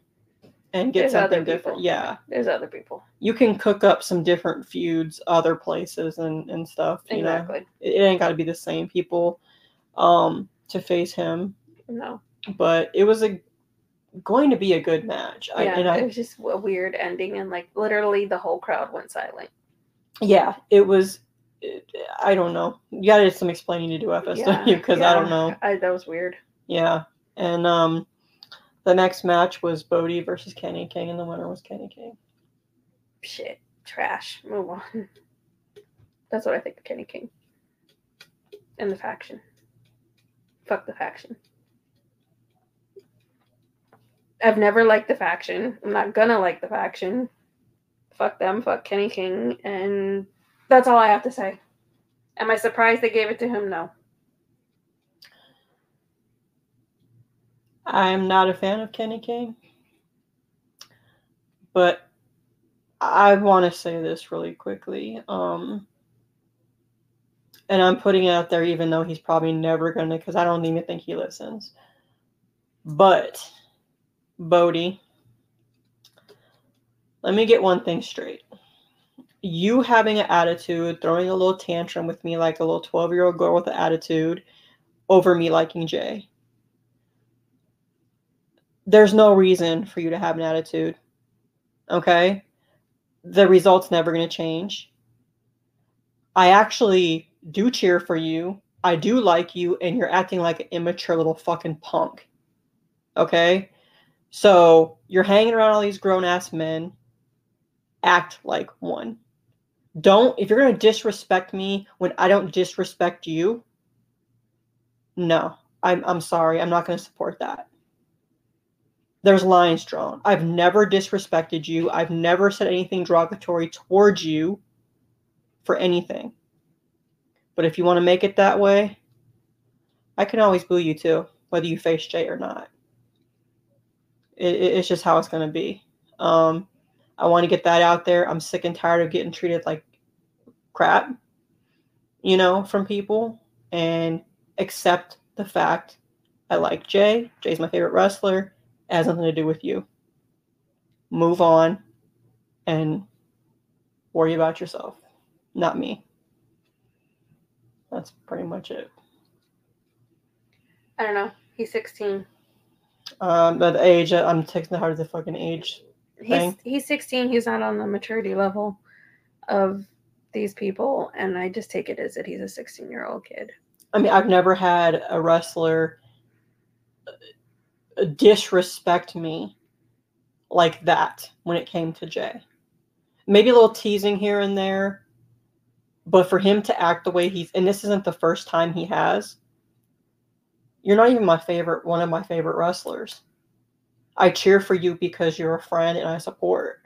and get There's other something people. different. Yeah, There's other people. you can cook up some different feuds other places and and stuff. You know, Exactly. it, it ain't got to be the same people um to face him. No. But it was a going to be a good match. I, yeah, and it was just a weird ending, and like literally the whole crowd went silent. yeah, it was I don't know. You got to do some explaining to do FSW Yeah, because I don't know. I, that was weird. Yeah, and um, the next match was Bodie versus Kenny King, and the winner was Kenny King. Shit. Trash. Move on. That's what I think of Kenny King. And the faction. Fuck the faction. I've never liked the faction. I'm not gonna like the faction. Fuck them, fuck Kenny King, and that's all I have to say. Am I surprised they gave it to him? No. I'm not a fan of Kenny King, but I want to say this really quickly. Um, and I'm putting it out there, even though he's probably never gonna, because I don't even think he listens. But Bodie, let me get one thing straight. You having an attitude, throwing a little tantrum with me like a little 12 year old girl with an attitude over me liking Jay. There's no reason for you to have an attitude. Okay? The result's never going to change. I actually do cheer for you. I do like you, and you're acting like an immature little fucking punk. Okay? So you're hanging around all these grown ass men. Act like one. Don't, if you're going to disrespect me when I don't disrespect you, no, I'm, I'm sorry. I'm not going to support that. There's lines drawn. I've never disrespected you. I've never said anything derogatory towards you for anything. But if you want to make it that way, I can always boo you too, whether you face Jay or not. It, it- it's just how it's going to be. Um, I want to get that out there. I'm sick and tired of getting treated like crap, you know, from people and accept the fact I like Jay. Jay's my favorite wrestler. Has nothing to do with you. Move on and worry about yourself, not me. That's pretty much it. I don't know. He's 16. Um, but the age, I'm taking the heart of the fucking age. He's Thing. he's 16. He's not on the maturity level of these people, and I just take it as that he's a 16 year old kid. I mean, I've never had a wrestler disrespect me like that when it came to Jay. Maybe a little teasing here and there, but for him to act the way he's, and this isn't the first time he has, you're not even my favorite, one of my favorite wrestlers. I cheer for you because you're a friend and I support.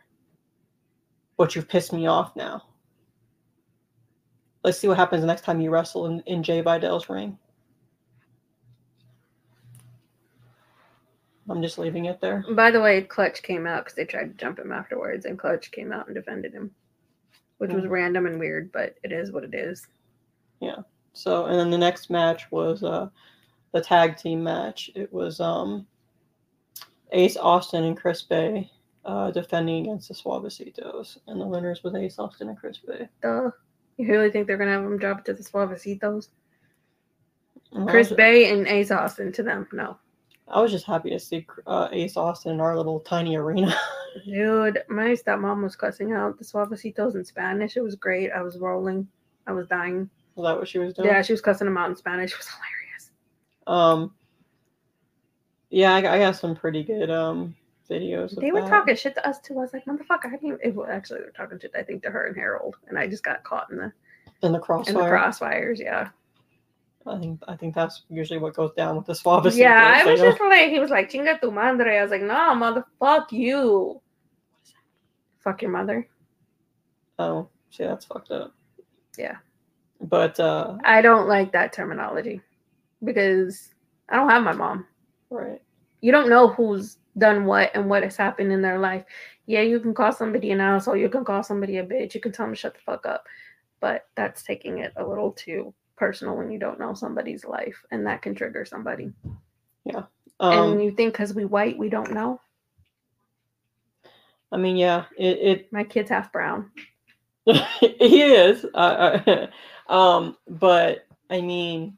But you've pissed me off now. Let's see what happens the next time you wrestle in, in Jay Vidal's ring. I'm just leaving it there. By the way, Clutch came out because they tried to jump him afterwards, and Clutch came out and defended him, which was random and weird, but it is what it is. Yeah. So, and then the next match was uh, the tag team match. It was um, Ace Austin and Chris Bey uh, defending against the Suavecitos, and the winners was Ace Austin and Chris Bey. Duh. You really think they're gonna have them drop to the Suavecitos? Chris Bey and Ace Austin to them? No. I was just happy to see uh, Ace Austin in our little tiny arena. [LAUGHS] Dude, my stepmom was cussing out the Suavecitos in Spanish. It was great. I was rolling. I was dying. was that what she was doing? Yeah, she was cussing them out in Spanish. [LAUGHS] It was hilarious. Um. Yeah, I, got- I got some pretty good um videos. They were that. talking shit to us too. I was like, motherfucker, I didn't even, it, well, actually, they were talking shit, I think, to her and Harold. And I just got caught in the in the in crossfire. the crossfires. Yeah. I think I think that's usually what goes down with the Suavecitos. yeah, I was just like, he was like, chinga tu madre. I was like, no, motherfuck you. Fuck your mother. Oh, see, that's fucked up. Yeah. But uh, I don't like that terminology because I don't have my mom. right. You don't know who's done what and what has happened in their life. Yeah, you can call somebody an asshole. You can call somebody a bitch. You can tell them to shut the fuck up. But that's taking it a little too personal when you don't know somebody's life, and that can trigger somebody. Yeah. And Um, you think because we white, we don't know. I mean, yeah, it My kid's half brown. [LAUGHS] he is. Uh, [LAUGHS] um, but I mean,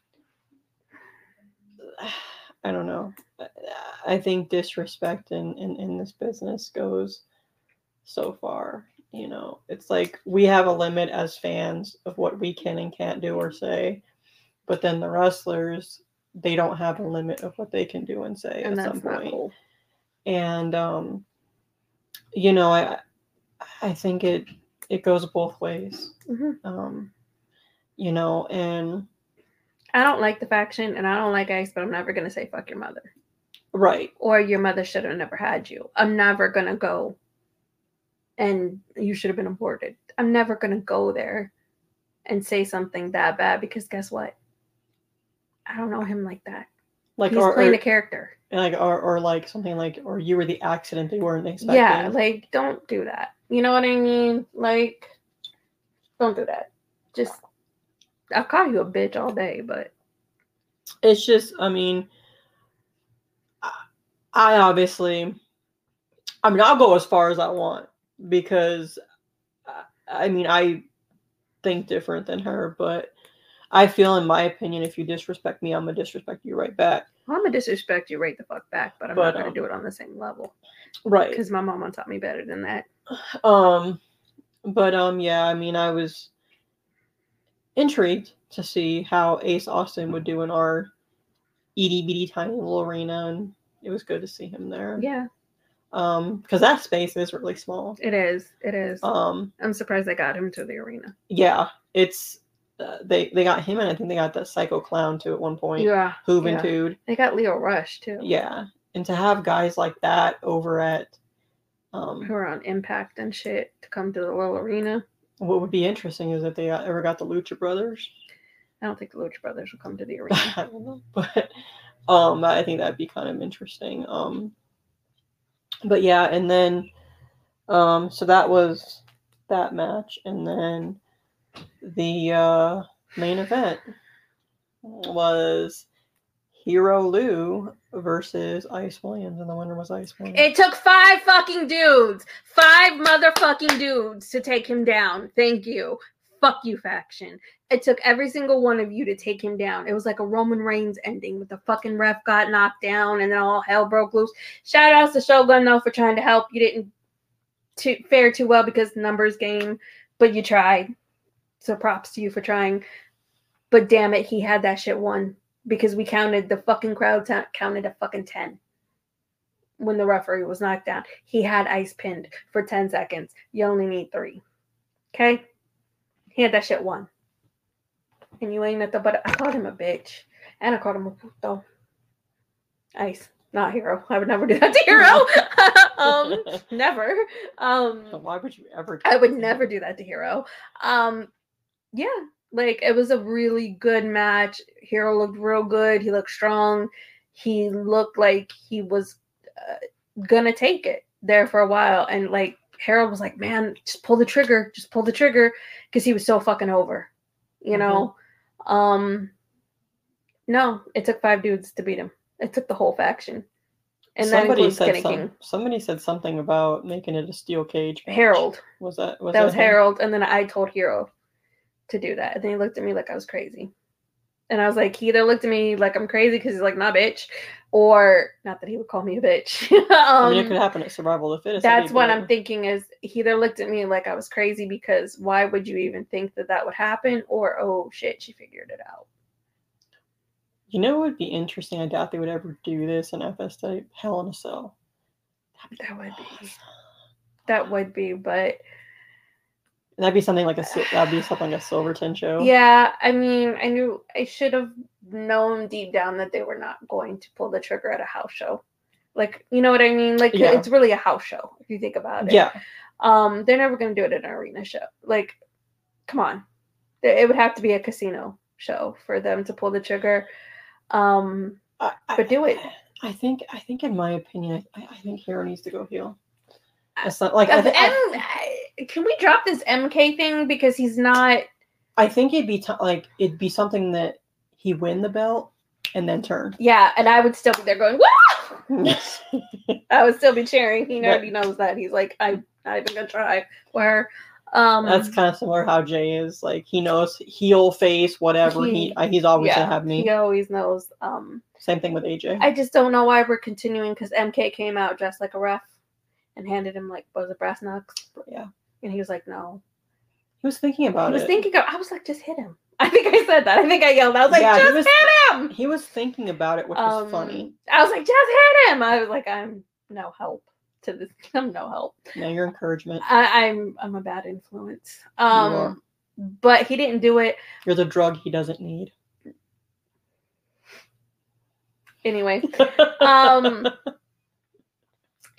[SIGHS] I don't know. I think disrespect in, in, in this business goes so far. You know, it's like we have a limit as fans of what we can and can't do or say, but then the wrestlers they don't have a limit of what they can do and say and at that's some point. cool. And um, you know, I I think it it goes both ways. Mhm. Um, you know, and I don't like the faction, and I don't like Ice, but I'm never gonna say fuck your mother right, or your mother should have never had you. I'm never gonna go, and you should have been aborted. I'm never gonna go there and say something that bad because guess what? I don't know him like that. like He's or, playing or a character. like or, or like something like or you were the accident they weren't expecting. Yeah, like don't do that. You know what I mean? Like, don't do that. Just, I'll call you a bitch all day, but it's just i mean i obviously i mean i'll go as far as i want because I- i mean i think different than her but i feel in my opinion if you disrespect me i'm gonna disrespect you right back I'm gonna disrespect you right the fuck back. But I'm But, not gonna um, do it on the same level right because my mama taught me better than that. [SIGHS] um but um yeah i mean i was intrigued to see how ace austin would do in our itty bitty tiny little arena and it was good to see him there Yeah, um because that space is really small it is. It is. um I'm surprised they got him to the arena. yeah it's uh, they they got him and i think they got that psycho clown too at one point Yeah, Juventud they got Leo Rush too. yeah and to have guys like that over at um who are on Impact and shit to come to the little arena. what would be interesting is if they got- ever got the lucha brothers I don't think the Lucha Brothers will come to the [LAUGHS] arena. I don't know, but um, I think that'd be kind of interesting. Um, but yeah, and then um, so that was that match, and then the uh, main event was Hero Lou versus Ice Williams, and the winner was Ice Williams. It took five fucking dudes, five motherfucking dudes to take him down. Thank you. Fuck you, faction. It took every single one of you to take him down. It was like a Roman Reigns ending with the fucking ref got knocked down and then all hell broke loose. Shout outs to Shogun though for trying to help. You didn't too, fare too well because numbers game, but you tried. So props to you for trying. But damn it, he had that shit won because we counted the fucking crowd ta- counted a fucking 10 when the referee was knocked down. He had ice pinned for 10 seconds. You only need three. Okay? He had that shit won. And you ain't at the but I called him a bitch. And I called him a puto. Ice. Not hero. I would never do that to [LAUGHS] hero. [LAUGHS] um never. Um Why would you ever? I would never do that to Hero. Um, yeah, like it was a really good match. Hero looked real good. He looked strong. He looked like he was uh, gonna take it there for a while. And like Harold was like, "Man, just pull the trigger. Just pull the trigger," because he was so fucking over. You know. Um. No, it took five dudes to beat him. It took the whole faction, and somebody said some, somebody said something about making it a steel cage. match. Harold. was that was that was him? Harold, and then I told Hero to do that, and then he looked at me like I was crazy, and I was like, he either looked at me like I'm crazy because he's like, "Nah, bitch," or not that he would call me a bitch. [LAUGHS] I mean, it um, could happen at Survival of the Fittest. that's what. I'm thinking. Is he either looked at me like I was crazy because why would you even think that that would happen, or oh shit, she figured it out. You know what would be interesting? I doubt they would ever do this in FS type Hell in a Cell. That would be. [SIGHS] That would be, but That'd be something like a that'd be something like a Silverton show. Yeah, I mean, I knew I should have known deep down that they were not going to pull the trigger at a house show. Like, you know what I mean? Like Yeah. it's really a house show if you think about it. Yeah. Um, they're never going to do it at an arena show. Like, come on. It would have to be a casino show for them to pull the trigger. Um, I, I- but do it. I think I think in my opinion, I, I think Hero needs to go heel. It's not like I, of thi- I, M- can we drop this MK thing because he's not I think it'd be t- like it'd be something that he win the belt and then turn. yeah, and I would still be there going, Woo! [LAUGHS] I would still be cheering. He already knows that. He's like, I'm not even gonna try. Where um That's kind of similar how Jay is. Like he knows heel, face, whatever. He, He- uh, he's always yeah, gonna have me. he always knows. Um Same thing with AJ. I just don't know why we're continuing because MK came out dressed like a ref and handed him like was it brass knucks? yeah. And he was like, no. He was thinking about it. he was thinking, of, I was like, just hit him. [LAUGHS] I think I said that. I think I yelled. I was like, Yeah, just was- hit him. He was thinking about it, which was funny. Um, I was like, just hit him. I was like, I'm no help to this. [LAUGHS] I'm no help. Now your encouragement. I, I'm I'm a bad influence. are. Um, but he didn't do it You're the drug he doesn't need. anyway. [LAUGHS] Um.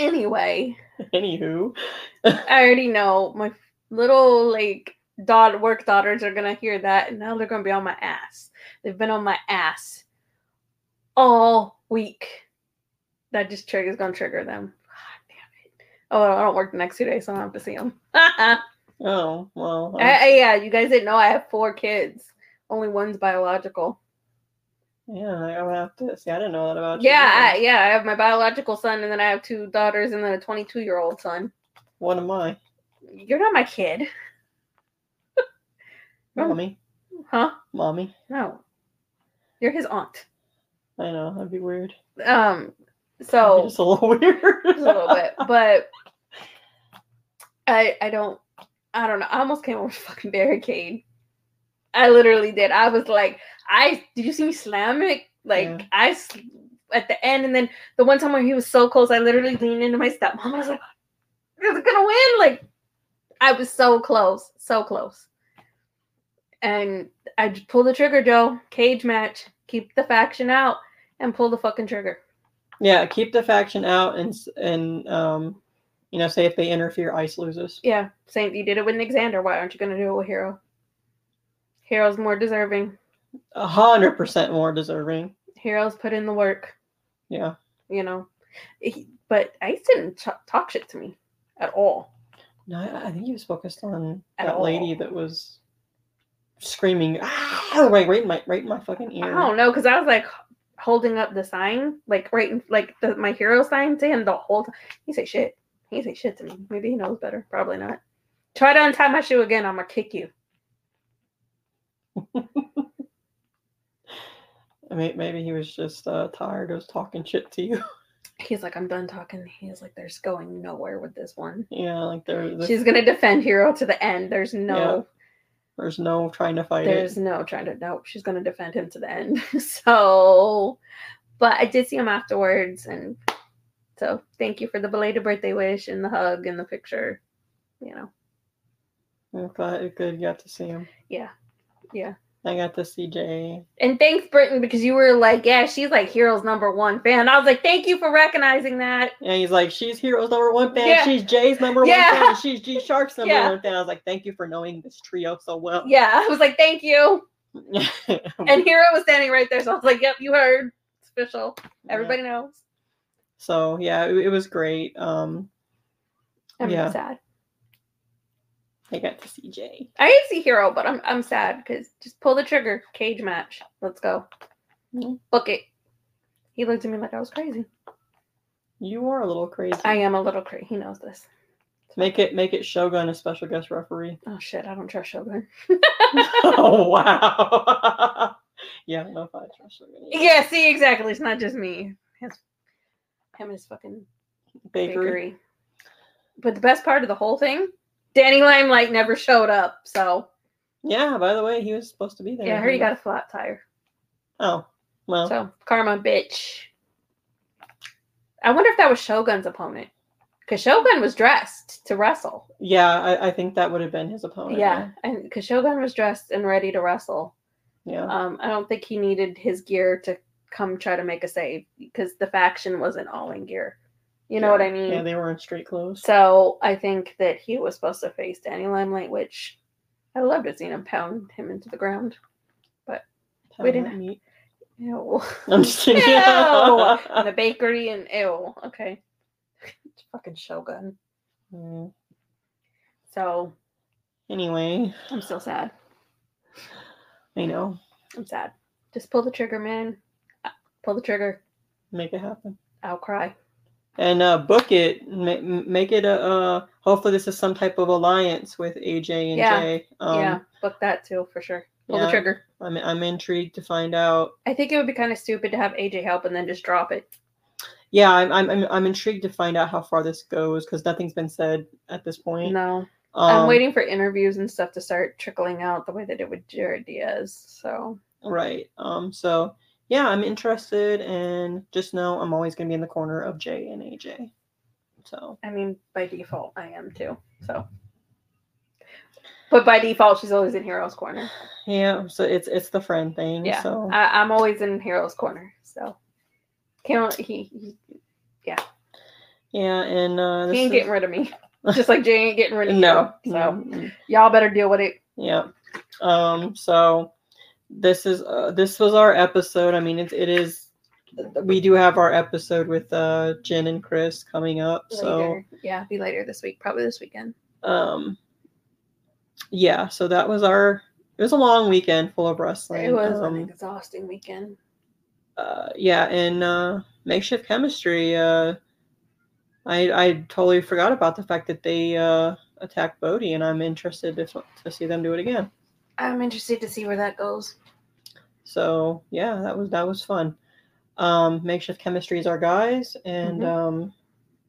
Anyway, Anywho. I already know my little like daughter work daughters are gonna hear that, and now they're gonna be on my ass. They've been on my ass all week. That just triggers gonna trigger them. God damn it! Oh, I don't work the next two days, so I don't have to see them. [LAUGHS] Oh, well. I, um I- yeah, you guys didn't know I have four kids. Only one's biological. Yeah, I would have to see. I didn't know that about you. Yeah, I, yeah, I have my biological son, and then I have two daughters, and then a 22 year old son. What am I? You're not my kid. [LAUGHS] Mommy. huh? Mommy. No, you're his aunt. I know, that'd be weird. Um, so [LAUGHS] just a little weird. just a little bit, [LAUGHS] but I I don't I don't know. I almost came over a fucking barricade. I literally did. I was like, I did you see me slam it? Like Yeah. I at the end, and then the one time where he was so close, I literally leaned into my stepmom. I was like, "Is it gonna win?" Like I was so close, so close. And I just pulled the trigger, Joe. Cage match. Keep the faction out and pull the fucking trigger. Yeah, keep the faction out and and um, you know, say if they interfere, Ice loses. Yeah, same. You did it with Nick Xander. Why aren't you gonna do it with Hero? Hero's more deserving. A hundred percent more deserving. Hero's put in the work. Yeah. You know, He- but Ice didn't ch- talk shit to me at all. No, I, I think he was focused on At that lady that was screaming, ah, right, right in my, right in my fucking ear. I don't know because I was like holding up the sign, like right in like the, my hero sign to him the whole time. He say shit. He say shit to me. Maybe he knows better. Probably not. Try to untie my shoe again. I'm gonna kick you. [LAUGHS] I mean, maybe he was just uh, tired of talking shit to you. [LAUGHS] He's like, I'm done talking. He's like, there's going nowhere with this one. yeah, like there, there- She's gonna defend Hero to the end. There's no. there's no trying to fight There's it. no trying to nope. She's gonna defend him to the end. [LAUGHS] so, but I did see him afterwards, and so thank you for the belated birthday wish and the hug and the picture. You know, I'm glad good you got to see him. yeah, yeah. I got to see Jay. And thanks, Britton, because you were like, yeah, she's like Hero's number one fan. I was like, thank you for recognizing that. And he's like, she's Hero's number one fan. Yeah. She's Jay's number Yeah. one fan. She's G Shark's number Yeah. one fan. I was like, thank you for knowing this trio so well. Yeah, I was like, thank you. [LAUGHS] And Hero was standing right there, so I was like, yep, you heard. It's official. Everybody knows. So yeah, it, it was great. Um, I'm Yeah. sad. I got to see Jay. I didn't see Hero, but I'm I'm sad because just pull the trigger. Cage match. Let's go. Mhm. Book it. He looked at me like I was crazy. You are a little crazy. I am a little crazy. He knows this. Make it make it Shogun a special guest referee. [LAUGHS] Oh shit! I don't trust Shogun. [LAUGHS] oh wow. [LAUGHS] yeah, I don't know if I trust Shogun. either. yeah. See, exactly. It's not just me. His, him and his fucking Bakery. bakery. But the best part of the whole thing, Danny Limelight never showed up. So Yeah, by the way, he was supposed to be there. yeah, I heard he got a flat tire. Oh, well. So karma, bitch. I wonder if that was Shogun's opponent. Because Shogun was dressed to wrestle. yeah, I, I think that would have been his opponent. Yeah, and because Shogun was dressed and ready to wrestle, Yeah. um, I don't think he needed his gear to come try to make a save because the faction wasn't all in gear. You know what I mean? Yeah, they were in street clothes. so I think that he was supposed to face Danny Limelight, which I loved to see him pound him into the ground. But we didn't- meet. Ew. [LAUGHS] I'm [LAUGHS] just kidding. Ew. and the [LAUGHS] bakery and ew. Okay. Fucking Shogun. Mm, So Anyway, I'm still sad. I know. I'm sad. Just pull the trigger, man. Uh, Pull the trigger. Make it happen. I'll cry. And uh, book it. M- make it a. Uh, hopefully, this is some type of alliance with AJ and Yeah, Jay. Um, yeah, book that too for sure. Pull the trigger. I'm I'm intrigued to find out. I think it would be kind of stupid to have AJ help and then just drop it. Yeah, I'm I'm I'm, I'm intrigued to find out how far this goes because nothing's been said at this point. No. I'm Um, waiting for interviews and stuff to start trickling out the way that it would Jared Diaz. So Right. Um. So yeah, I'm interested, and just know I'm always gonna be in the corner of Jay and AJ. So I mean, by default, I am too. So, but by default, she's always in Hero's Corner. yeah. So it's it's the friend thing. Yeah, So I, I'm always in Hero's Corner. So, can't he? He, yeah, and uh, he ain't is- getting rid of me. [LAUGHS] Just like Jay ain't getting rid of no. you. So mm, y'all better deal with it. Yeah. Um. So this is uh, this was our episode. I mean, it, it is. We do have our episode with uh Jen and Chris coming up. So yeah, be later this week. Probably this weekend. um. Yeah. So that was our. It was a long weekend full of wrestling. It was Um, an exhausting weekend. uh, yeah, and uh, makeshift chemistry. Uh, I I totally forgot about the fact that they uh, attacked Bodie, and I'm interested to, to see them do it again. I'm interested to see where that goes. So yeah, that was that was fun. Um, makeshift chemistry is our guys, and Mhm. um,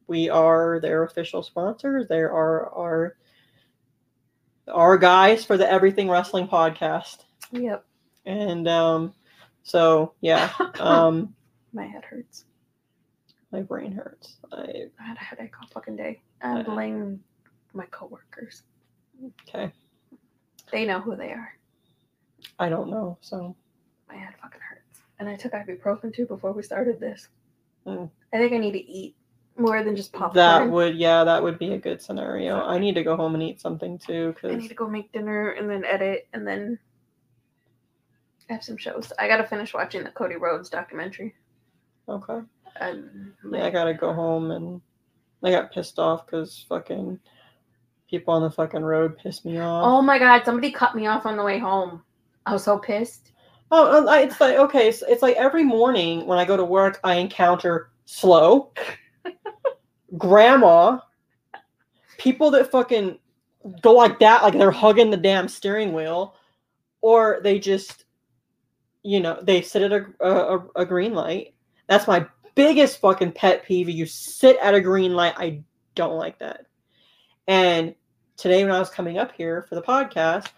we are their official sponsors. They are our our guys for the Everything Wrestling podcast, Yep. and um, so yeah, [LAUGHS] um, My head hurts. my brain hurts. I I had a headache all fucking day. I Uh. blame my coworkers. okay. They know who they are. I don't know. So My head fucking hurts. And I took ibuprofen too before we started this. Mm. I think I need to eat more than just popcorn. that would yeah, that would be a good scenario. I need to go home and eat something too Cause... I need to go make dinner and then edit and then I have some shows. I gotta finish watching the Cody Rhodes documentary. okay. And Yeah, I gotta go home and I got pissed off because fucking people on the fucking road piss me off. oh my god, somebody cut me off on the way home. I was so pissed. Oh, uh, it's like okay, so it's like every morning when I go to work, I encounter slow, [LAUGHS] grandma, people that fucking go like that, like they're hugging the damn steering wheel, or they just, you know, they sit at a a, a green light. That's my biggest fucking pet peeve. You sit at a green light. I don't like that. And today, when I was coming up here for the podcast,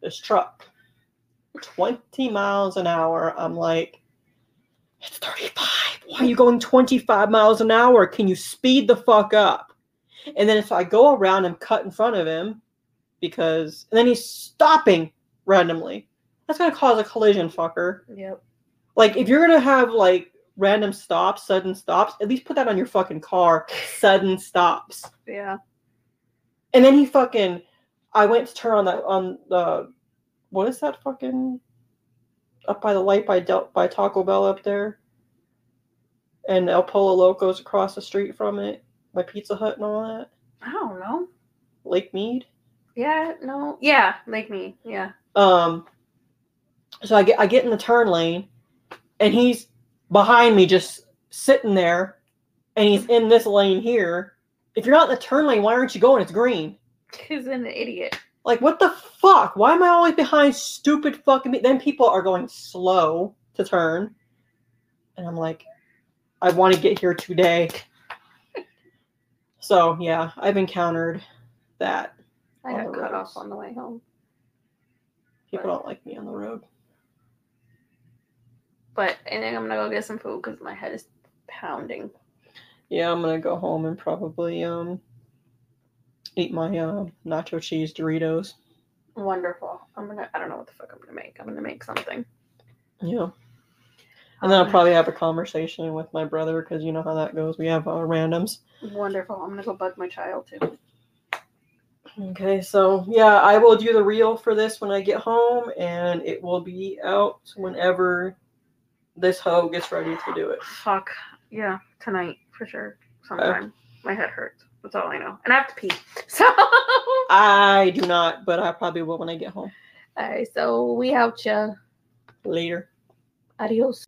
this truck 20 miles an hour. I'm like, it's 35. Why are you going 25 miles an hour? Can you speed the fuck up? And then if I go around and cut in front of him, because, and then he's stopping randomly, that's going to cause a collision, fucker. Yep. Like, if you're going to have like random stops, sudden stops, at least put that on your fucking car. [LAUGHS] Sudden stops. Yeah. And then he fucking, I went to turn on that on the, what is that fucking, up by the light by Del, by Taco Bell up there, and El Pollo Locos across the street from it, by Pizza Hut and all that. I don't know. Lake Mead. Yeah, no. Yeah, Lake Mead. Yeah. Um, so I get I get in the turn lane, and he's behind me, just sitting there, and he's in this lane here. If you're not in the turn lane, why aren't you going? It's green. He's an idiot. Like, what the fuck? Why am I always behind stupid fucking me? Then people are going slow to turn. And I'm like, I want to get here today. so, yeah, I've encountered that. I got cut roads. off on the way home. People don't like me on the road. But I think I'm gonna go get some food because my head is pounding. Yeah, I'm going to go home and probably um eat my uh, nacho cheese Doritos. Wonderful. I'm gonna. I don't know what the fuck I'm gonna make. I'm gonna make something. Yeah. And then I'll Um, probably have a conversation with my brother because you know how that goes. We have uh, randoms. Wonderful. I'm gonna go bug my child too. Okay, so yeah, I will do the reel for this when I get home, and it will be out whenever this hoe gets ready to do it. Fuck. Yeah, tonight for sure. Sometime. My head hurts. That's all I know. And I have to pee. [LAUGHS] So. I do not, but I probably will when I get home. Alright, so we out ya. Later. Adios.